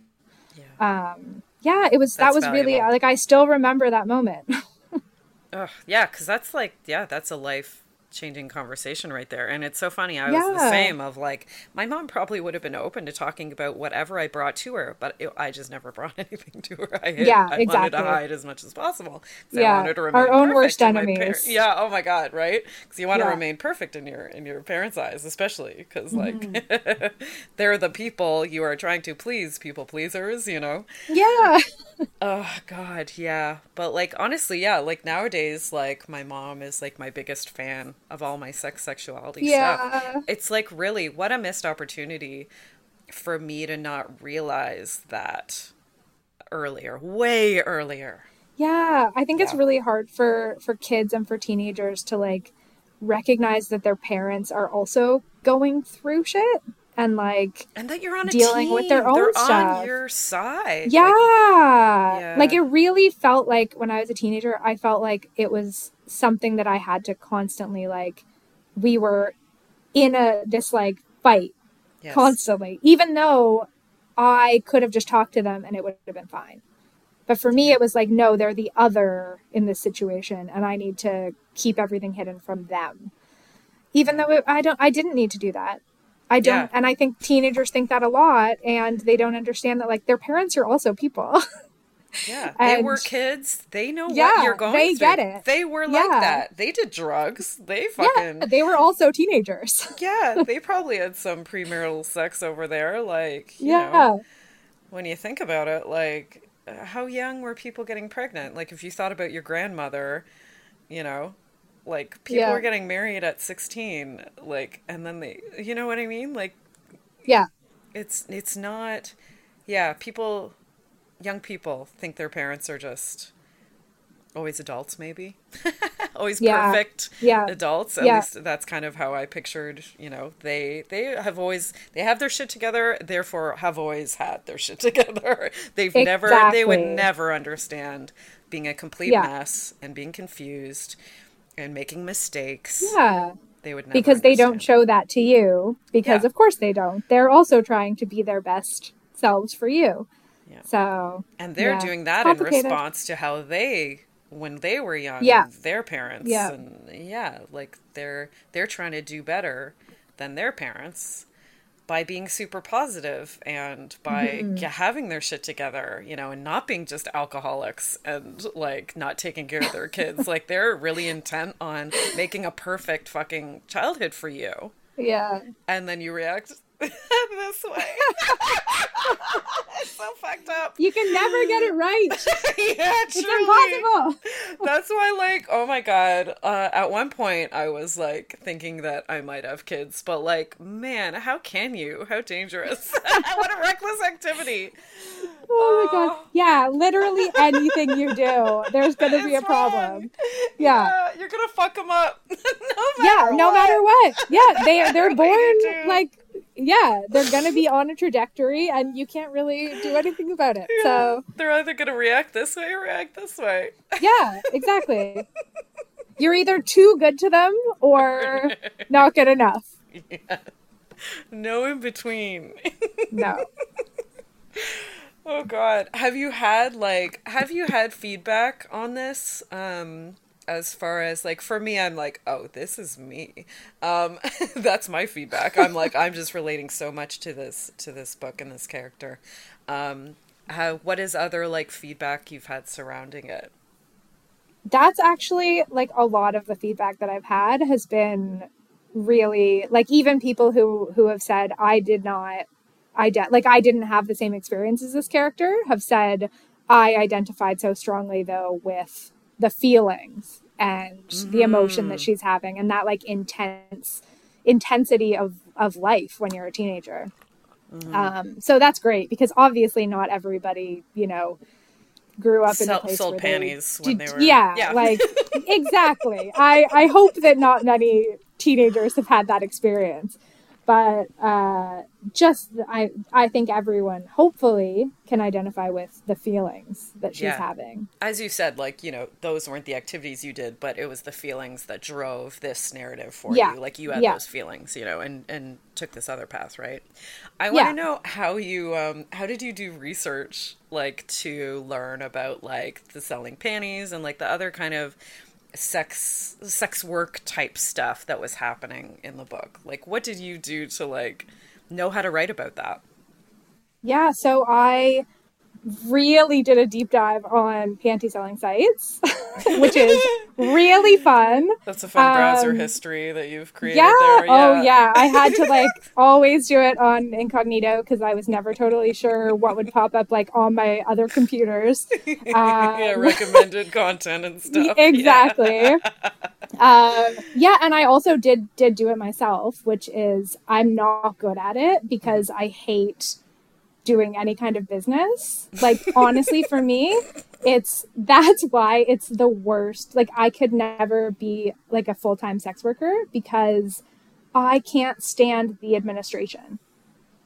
Yeah. Um, yeah, it was, That's that was really, like, I still remember that moment. Ugh, yeah, because that's like, yeah, that's a life changing conversation right there. And it's so funny. I was the same of like, my mom probably would have been open to talking about whatever I brought to her, but it, I just never brought anything to her. I hid, Yeah, I wanted exactly. to hide as much as possible. 'cause I Yeah, wanted to our own worst my par- enemies. yeah. Oh my God. Right. Because you want to Yeah. remain perfect in your, in your parents' eyes, especially because like Mm-hmm. they're the people you are trying to please, people pleasers, you know? Yeah. Oh God, yeah. But like honestly, yeah, like nowadays, like my mom is like my biggest fan of all my sex sexuality Yeah. stuff. It's like really what a missed opportunity for me to not realize that earlier, way earlier. Yeah, I think it's really hard for for kids and for teenagers to like recognize that their parents are also going through shit and like And that you're on a Dealing team. with their own They're stuff. on your side. yeah. Like, yeah. Like it really felt like when I was a teenager, I felt like it was something that I had to constantly like we were in a this like fight yes. constantly, even though I could have just talked to them and it would have been fine. But for me, it was like, no, they're the other in this situation, and I need to keep everything hidden from them. Even though it, I don't, I didn't need to do that. I don't, Yeah. and I think teenagers think that a lot, and they don't understand that like their parents are also people. Yeah, they were kids. They know Yeah, what you're going they through. get it. They were like Yeah. that. They did drugs. They yeah, fucking they were also teenagers. yeah. They probably had some premarital sex over there. Like you yeah, know, when you think about it, like how young were people getting pregnant? Like if you thought about your grandmother, you know, like people Yeah. were getting married at 16, like and then they, you know what I mean? Like yeah, it's it's not yeah people young people think their parents are just always adults maybe. Always Yeah. perfect Yeah. adults. At Yeah. least that's kind of how i pictured you know they they have always they have their shit together therefore have always had their shit together. They've never they would never understand being a complete mess and being confused and making mistakes. Yeah. they would never because they don't show that to you. Because of course they don't. They're also trying to be their best selves for you Yeah. so And they're yeah, doing that in response to how they when they were young, Yeah. their parents Yeah. and yeah, like they're they're trying to do better than their parents by being super positive and by Mm-hmm. having their shit together, you know, and not being just alcoholics and like not taking care of their kids. like they're really intent on making a perfect fucking childhood for you. yeah And then you react this way. it's so fucked up. you can never get it right yeah, it's truly. impossible That's why, like, oh my god. Uh, at one point, I was like thinking that I might have kids, but like, man, how can you? How dangerous! what a reckless activity. oh my god yeah literally anything you do there's gonna be a problem wrong. yeah you're gonna fuck them up. no yeah matter no what. matter what yeah they they're born like yeah they're gonna be on a trajectory and you can't really do anything about it so they're either gonna react this way or react this way. Yeah, exactly. You're either too good to them or not good enough. No in between. No. Oh god. Have you had like have you had feedback on this? Um as far as like for me I'm like, "Oh, this is me." Um that's my feedback. I'm like I'm just relating so much to this to this book and this character. Um how what is other like feedback you've had surrounding it? That's actually like a lot of the feedback that I've had has been really like even people who who have said I did not ident like I didn't have the same experience as this character have said I identified so strongly though with the feelings and the emotion that she's having and that like intense intensity of of life when you're a teenager. Um, so that's great because obviously not everybody, you know, grew up in a place sold where panties they, when they were- yeah, Yeah. like exactly. I I hope that not many teenagers have had that experience, but uh, just I I think everyone hopefully can identify with the feelings that she's Yeah. having. As you said, like, you know, those weren't the activities you did, but it was the feelings that drove this narrative for Yeah. you. Like you had Yeah. those feelings, you know, and and took this other path, right? I want to know how you um how did you do research like to learn about like the selling panties and like the other kind of sex sex work type stuff that was happening in the book. Like, what did you do to like know how to write about that? Yeah, so I really did a deep dive on panty selling sites, which is really fun. That's a fun browser um, history that you've created. Yeah. There. yeah. Oh yeah. I had to like always do it on incognito because I was never totally sure what would pop up like on my other computers. Um, yeah, recommended content and stuff. Exactly. Yeah. Um, yeah, and I also did did do it myself, which is I'm not good at it because I hate doing any kind of business. Like honestly for me, it's that's why it's the worst. Like I could never be like a full-time sex worker because I can't stand the administration.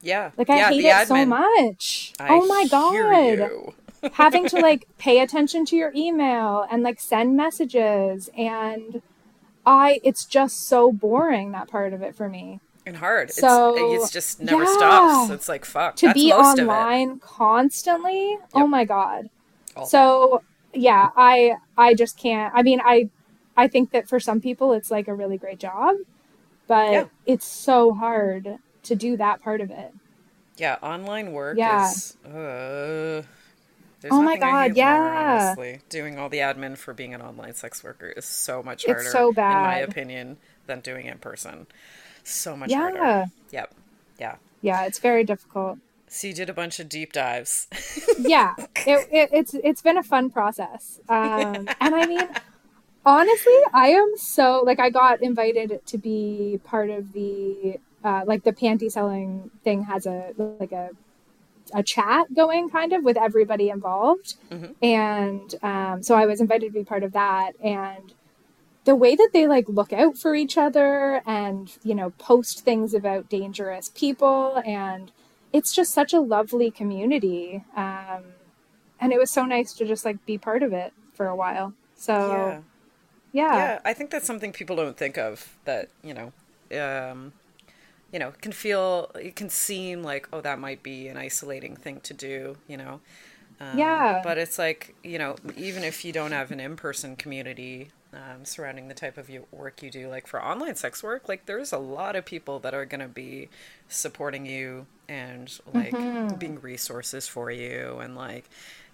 Yeah. Like I yeah, hate it admin. so much. I oh my god. Having to like pay attention to your email and like send messages and I it's just so boring that part of it for me and hard. So, it's, it's just never yeah. stops. It's like fuck. To be online constantly. Yep. Oh my god. All so yeah, I I just can't. I mean, I I think that for some people it's like a really great job, but yeah. it's so hard to do that part of it. Yeah, online work yeah. is. Uh, oh my god, yeah. More, honestly, doing all the admin for being an online sex worker is so much harder, it's so bad. in my opinion, than doing in person so much yeah. harder. Yep. Yeah. Yeah, it's very difficult. So you did a bunch of deep dives. yeah, it, it, it's it's been a fun process, um, and I mean, honestly, I am so like I got invited to be part of the uh, like the panty selling thing has a like a a chat going kind of with everybody involved, mm-hmm. and um, so I was invited to be part of that, and the way that they like look out for each other and you know post things about dangerous people and it's just such a lovely community um, and it was so nice to just like be part of it for a while. So yeah. yeah, yeah i think that's something people don't think of that you know um, you know can feel it can seem like oh that might be an isolating thing to do you know? Um, yeah. but it's like you know even if you don't have an in-person community um, surrounding the type of work you do. Like for online sex work, like there's a lot of people that are going to be supporting you and like mm-hmm. being resources for you and like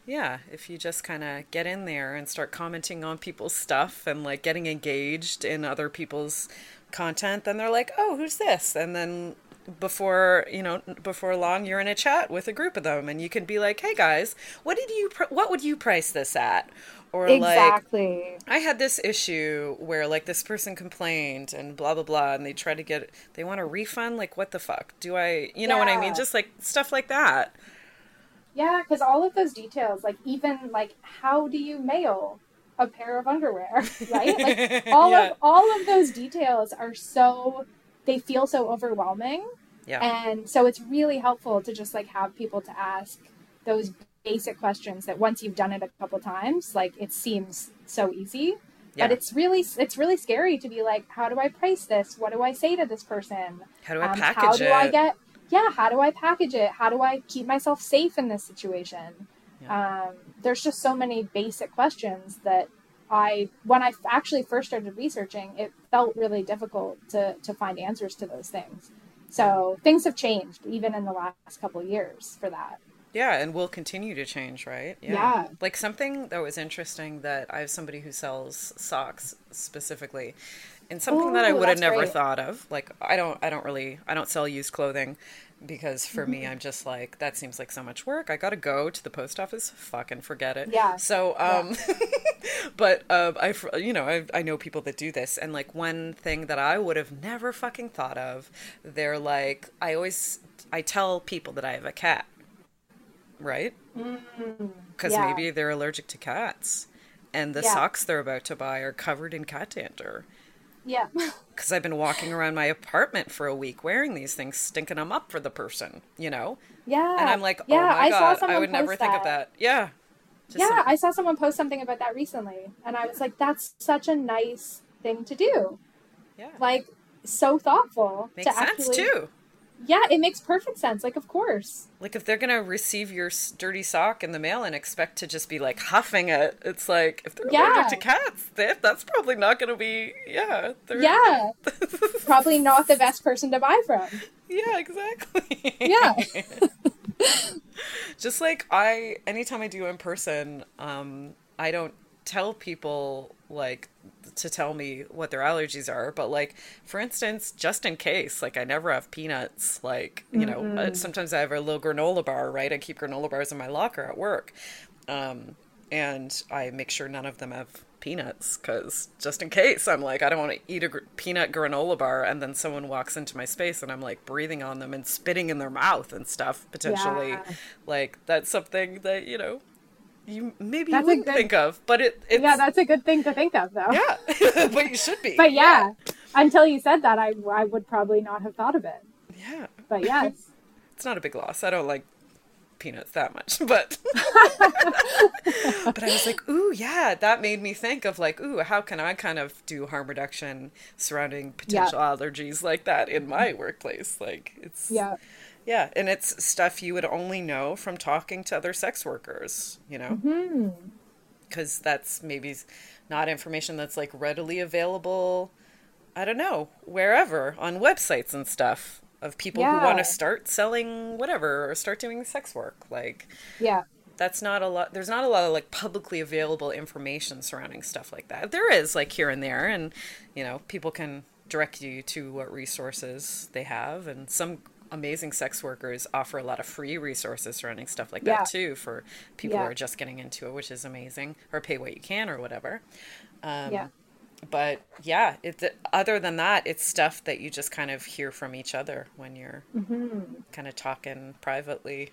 yeah, if you just kind of get in there and start commenting on people's stuff and like getting engaged in other people's content, then they're like, "Oh, who's this?" And then before you know before long you're in a chat with a group of them and you can be like hey guys what did you pr- what would you price this at or exactly. like I had this issue where like this person complained and blah blah blah and they try to get they want a refund like what the fuck do I you know yeah. what I mean just like stuff like that. Yeah, cuz all of those details like even like how do you mail a pair of underwear, right? Like all yeah. of all of those details are so they feel so overwhelming. Yeah. And so it's really helpful to just like have people to ask those basic questions that once you've done it a couple times, like it seems so easy. Yeah. But it's really it's really scary to be like, how do I price this? What do I say to this person? How do I um, package how do it? I get yeah, how do I package it? How do I keep myself safe in this situation? Yeah. Um, there's just so many basic questions that I, when I actually first started researching, it felt really difficult to to find answers to those things. So things have changed even in the last couple years for that. Yeah, and will continue to change, right? Yeah. yeah. Like something that was interesting that I have somebody who sells socks specifically. And something Ooh, that I would have never great. thought of. Like I don't I don't really I don't sell used clothing because for mm-hmm. me I'm just like that seems like so much work. I got to go to the post office, fucking forget it. Yeah. So um yeah. but uh, I you know, I I know people that do this and like one thing that I would have never fucking thought of, they're like I always I tell people that I have a cat right? Because mm, yeah. maybe they're allergic to cats, and the yeah. socks they're about to buy are covered in cat dander. Yeah. Because I've been walking around my apartment for a week wearing these things, stinking them up for the person, you know? Yeah. And I'm like, oh yeah, my I God, I would never that. think of that. Yeah. Just yeah, some... I saw someone post something about that recently, and I was like, that's such a nice thing to do. Yeah. Like, so thoughtful. Makes to sense, actually... too Yeah, it makes perfect sense. Like, of course. Like, if they're going to receive your dirty sock in the mail and expect to just be like huffing it, it's like, if they're yeah. allergic to cats, they, that's probably not going to be, yeah. Yeah. probably not the best person to buy from. Yeah, exactly. Yeah. just like I, anytime I do in person, um, I don't tell people like to tell me what their allergies are but like for instance just in case like i never have peanuts like you know mm-hmm. sometimes i have a little granola bar right i keep granola bars in my locker at work um, and i make sure none of them have peanuts because just in case i'm like i don't want to eat a gr- peanut granola bar and then someone walks into my space and i'm like breathing on them and spitting in their mouth and stuff potentially yeah. like that's something that you know you maybe that's you wouldn't good, think of, but it it's, yeah, that's a good thing to think of, though. Yeah, but you should be. But yeah, yeah, until you said that, I I would probably not have thought of it. Yeah, but yes, it's not a big loss. I don't like peanuts that much, but but I was like, ooh, yeah, that made me think of like, ooh, how can I kind of do harm reduction surrounding potential yeah. allergies like that in my workplace? Like, it's yeah yeah, and it's stuff you would only know from talking to other sex workers, you know? Because mm-hmm. that's maybe not information that's like readily available, I don't know, wherever on websites and stuff of people yeah. who want to start selling whatever or start doing sex work. Like, yeah. That's not a lot. There's not a lot of like publicly available information surrounding stuff like that. There is like here and there, and you know, people can direct you to what resources they have, and some amazing sex workers offer a lot of free resources surrounding stuff like yeah. that too for people yeah. who are just getting into it, which is amazing, or pay what you can or whatever. Um, yeah. But yeah, it, other than that, it's stuff that you just kind of hear from each other when you're mm-hmm. kind of talking privately.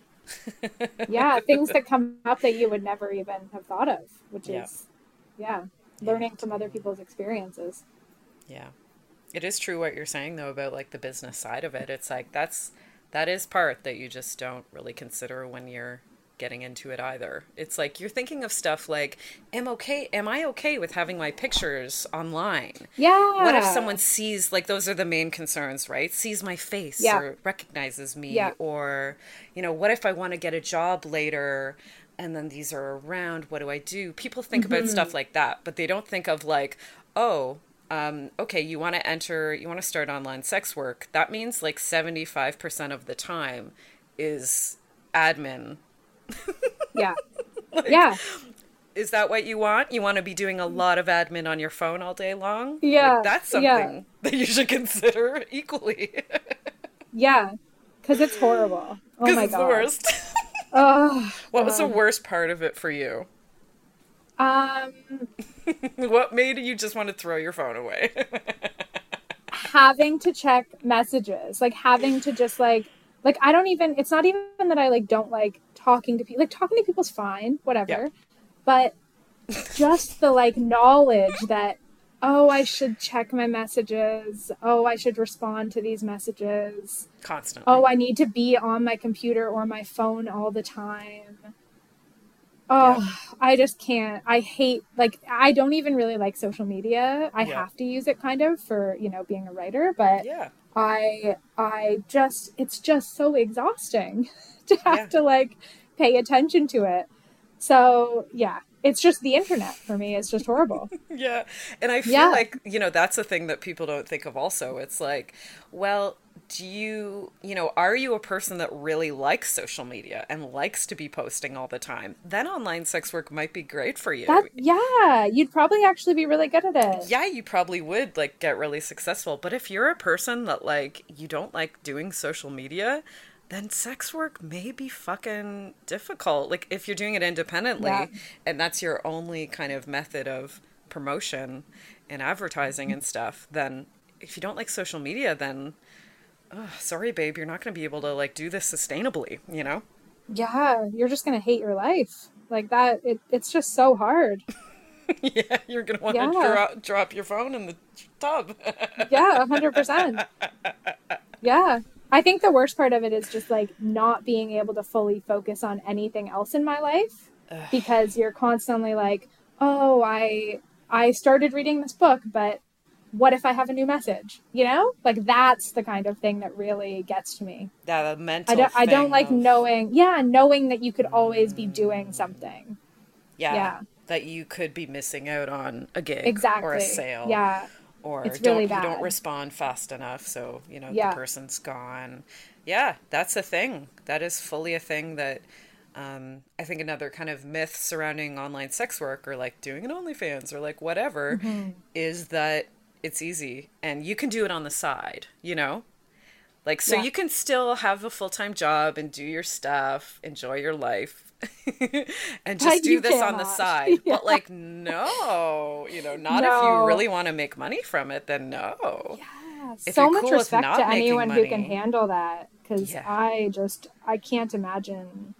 yeah, things that come up that you would never even have thought of, which yeah. is, yeah, learning from other people's experiences. Yeah. It is true what you're saying though about like the business side of it. It's like that's that is part that you just don't really consider when you're getting into it either. It's like you're thinking of stuff like, am okay am I okay with having my pictures online? Yeah. What if someone sees like those are the main concerns, right? Sees my face yeah. or recognizes me yeah. or you know, what if I want to get a job later and then these are around, what do I do? People think mm-hmm. about stuff like that, but they don't think of like, oh, um, okay, you want to enter, you want to start online sex work. That means like 75% of the time is admin. Yeah. like, yeah. Is that what you want? You want to be doing a lot of admin on your phone all day long? Yeah. Like, that's something yeah. that you should consider equally. yeah. Because it's horrible. Oh my God. the worst. oh, what was the worst part of it for you? Um, what made you just want to throw your phone away? having to check messages, like having to just like like I don't even it's not even that I like don't like talking to people. Like talking to people's fine, whatever. Yeah. But just the like knowledge that oh, I should check my messages. Oh, I should respond to these messages constantly. Oh, I need to be on my computer or my phone all the time. Oh, yeah. I just can't. I hate like I don't even really like social media. I yeah. have to use it kind of for, you know, being a writer, but yeah. I I just it's just so exhausting to have yeah. to like pay attention to it. So, yeah, it's just the internet for me. It's just horrible. yeah. And I feel yeah. like, you know, that's a thing that people don't think of also. It's like, well, do you, you know, are you a person that really likes social media and likes to be posting all the time? Then online sex work might be great for you. That, yeah, you'd probably actually be really good at it. Yeah, you probably would like get really successful. But if you're a person that like you don't like doing social media, then sex work may be fucking difficult. Like if you're doing it independently yeah. and that's your only kind of method of promotion and advertising and stuff, then if you don't like social media, then oh, sorry, babe, you're not going to be able to like do this sustainably, you know? Yeah, you're just going to hate your life. Like that, it, it's just so hard. yeah, you're going to want to yeah. drop, drop your phone in the tub. yeah, 100%. Yeah. I think the worst part of it is just like not being able to fully focus on anything else in my life because you're constantly like, "Oh, I I started reading this book, but what if I have a new message? You know, like that's the kind of thing that really gets to me. Yeah, the mental. I don't. I don't like of, knowing. Yeah, knowing that you could always be doing something. Yeah, Yeah. that you could be missing out on a gig Exactly. or a sale. Yeah. or It's don't really you don't respond fast enough, so you know Yeah. the person's gone. Yeah, that's a thing. That is fully a thing that. Um, I think another kind of myth surrounding online sex work or like doing an OnlyFans or like whatever Mm-hmm. is that it's easy and you can do it on the side, you know? Like, so Yeah. you can still have a full time job and do your stuff, enjoy your life, and just do you this on the side. Yeah. But, like, no, you know, not if you really want to make money from it, then no. If so much cool respect to anyone who can handle that because Yeah. I just I can't imagine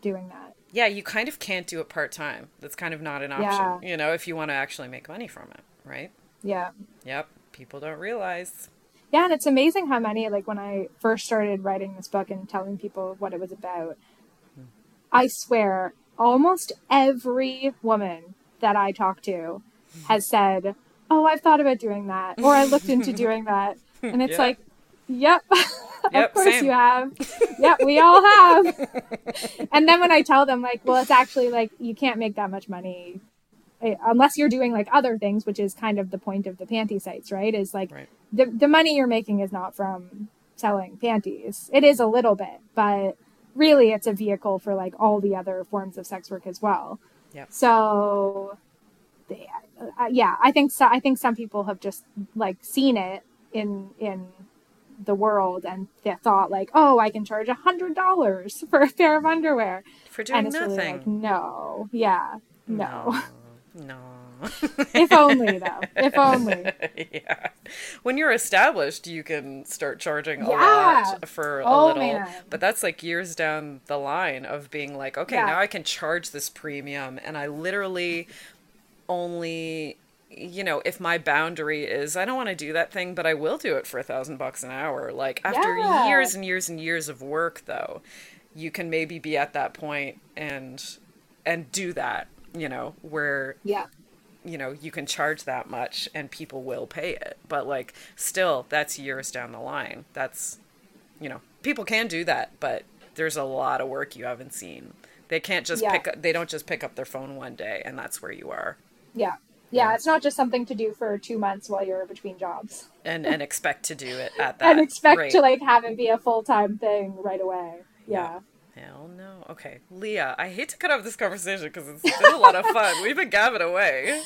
doing that. Yeah, you kind of can't do it part time. That's kind of not an option, Yeah. you know, if you want to actually make money from it, right? Yeah. Yep. People don't realize. Yeah, and it's amazing how many like when I first started writing this book and telling people what it was about. Hmm. I swear, almost every woman that I talk to hmm. has said, "Oh, I've thought about doing that," or "I looked into doing that," and it's Yeah. like, "Yep, Yep, of course same. you have. yep, we all have." and then when I tell them, like, "Well, it's actually like you can't make that much money." Eh, Unless you're doing like other things, which is kind of the point of the panty sites, right? Is like Right. the the money you're making is not from selling panties. It is a little bit, but really it's a vehicle for like all the other forms of sex work as well. Yep. So they- uh, yeah, I think so, I think some people have just like seen it in in the world and they thought like, "Oh, I can charge a $100 for a pair of underwear." For doing nothing. really like, "No. Yeah. No. No. if only though. If only. yeah. When you're established, you can start charging a Yeah. lot for a Oh, little. man. But that's like years down the line of being like, okay, Yeah. now I can charge this premium. And I literally only, you know, if my boundary is, I don't want to do that thing, but I will do it for a thousand bucks an hour. Like after Yeah. years and years and years of work, though, you can maybe be at that point and and do that you know where Yeah. you know you can charge that much and people will pay it but like still that's years down the line that's you know people can do that but there's a lot of work you haven't seen they can't just Yeah. pick up they don't just pick up their phone one day and that's where you are Yeah. Yeah, it's not just something to do for 2 months while you're between jobs. and and expect to do it at that and expect rate. to like have it be a full-time thing right away. Yeah. Hell no okay leah i hate to cut off this conversation because it's been a lot of fun we've been gabbing away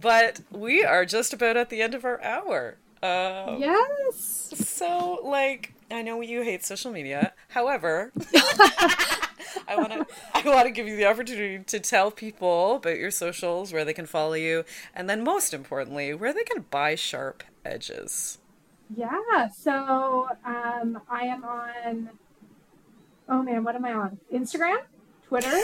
but we are just about at the end of our hour uh, Yes. So, like, I know you hate social media. However, I want to I want to give you the opportunity to tell people about your socials, where they can follow you, and then most importantly, where they can buy sharp edges. Yeah. So um, I am on. Oh man, what am I on? Instagram, Twitter,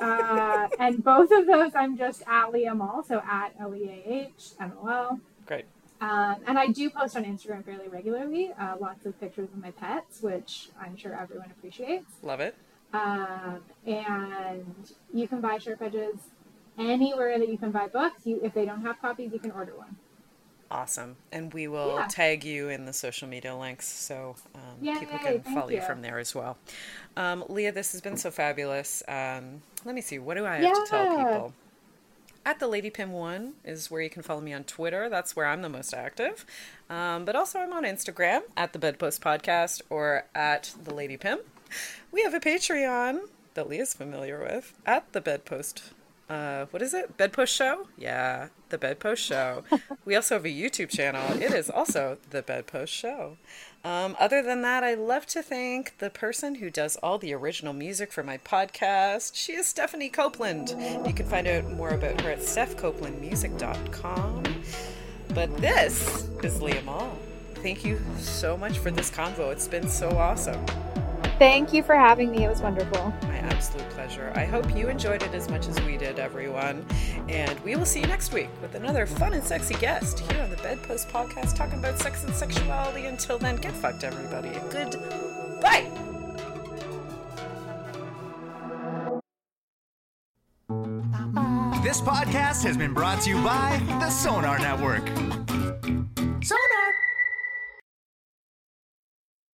uh, and both of those I'm just at Leah Mol, so at L E A H M O L. Great. Um, and I do post on Instagram fairly regularly, uh, lots of pictures of my pets, which I'm sure everyone appreciates. Love it. Um, and you can buy Sharp Edges anywhere that you can buy books. You, if they don't have copies, you can order one. Awesome. And we will Yeah. tag you in the social media links so um, Yay, people can follow you. you. from there as well. Um, Leah, this has been so fabulous. Um, let me see. What do I have to tell people? At the Lady Pim One is where you can follow me on Twitter. That's where I'm the most active. Um, but also, I'm on Instagram at the Bedpost Podcast or at the Lady Pim. We have a Patreon that Leah's familiar with at the Bedpost. Uh, what is it? Bedpost Show? Yeah, the Bedpost Show. we also have a YouTube channel. It is also the Bedpost Show. Um, other than that, I love to thank the person who does all the original music for my podcast. She is Stephanie Copeland. You can find out more about her at stephcopelandmusic.com. But this is Leah Mol. Thank you so much for this convo. It's been so awesome. Thank you for having me. It was wonderful. My absolute pleasure. I hope you enjoyed it as much as we did, everyone. And we will see you next week with another fun and sexy guest here on the Bedpost Podcast talking about sex and sexuality. Until then, get fucked, everybody. Good bye. This podcast has been brought to you by the Sonar Network. Bye.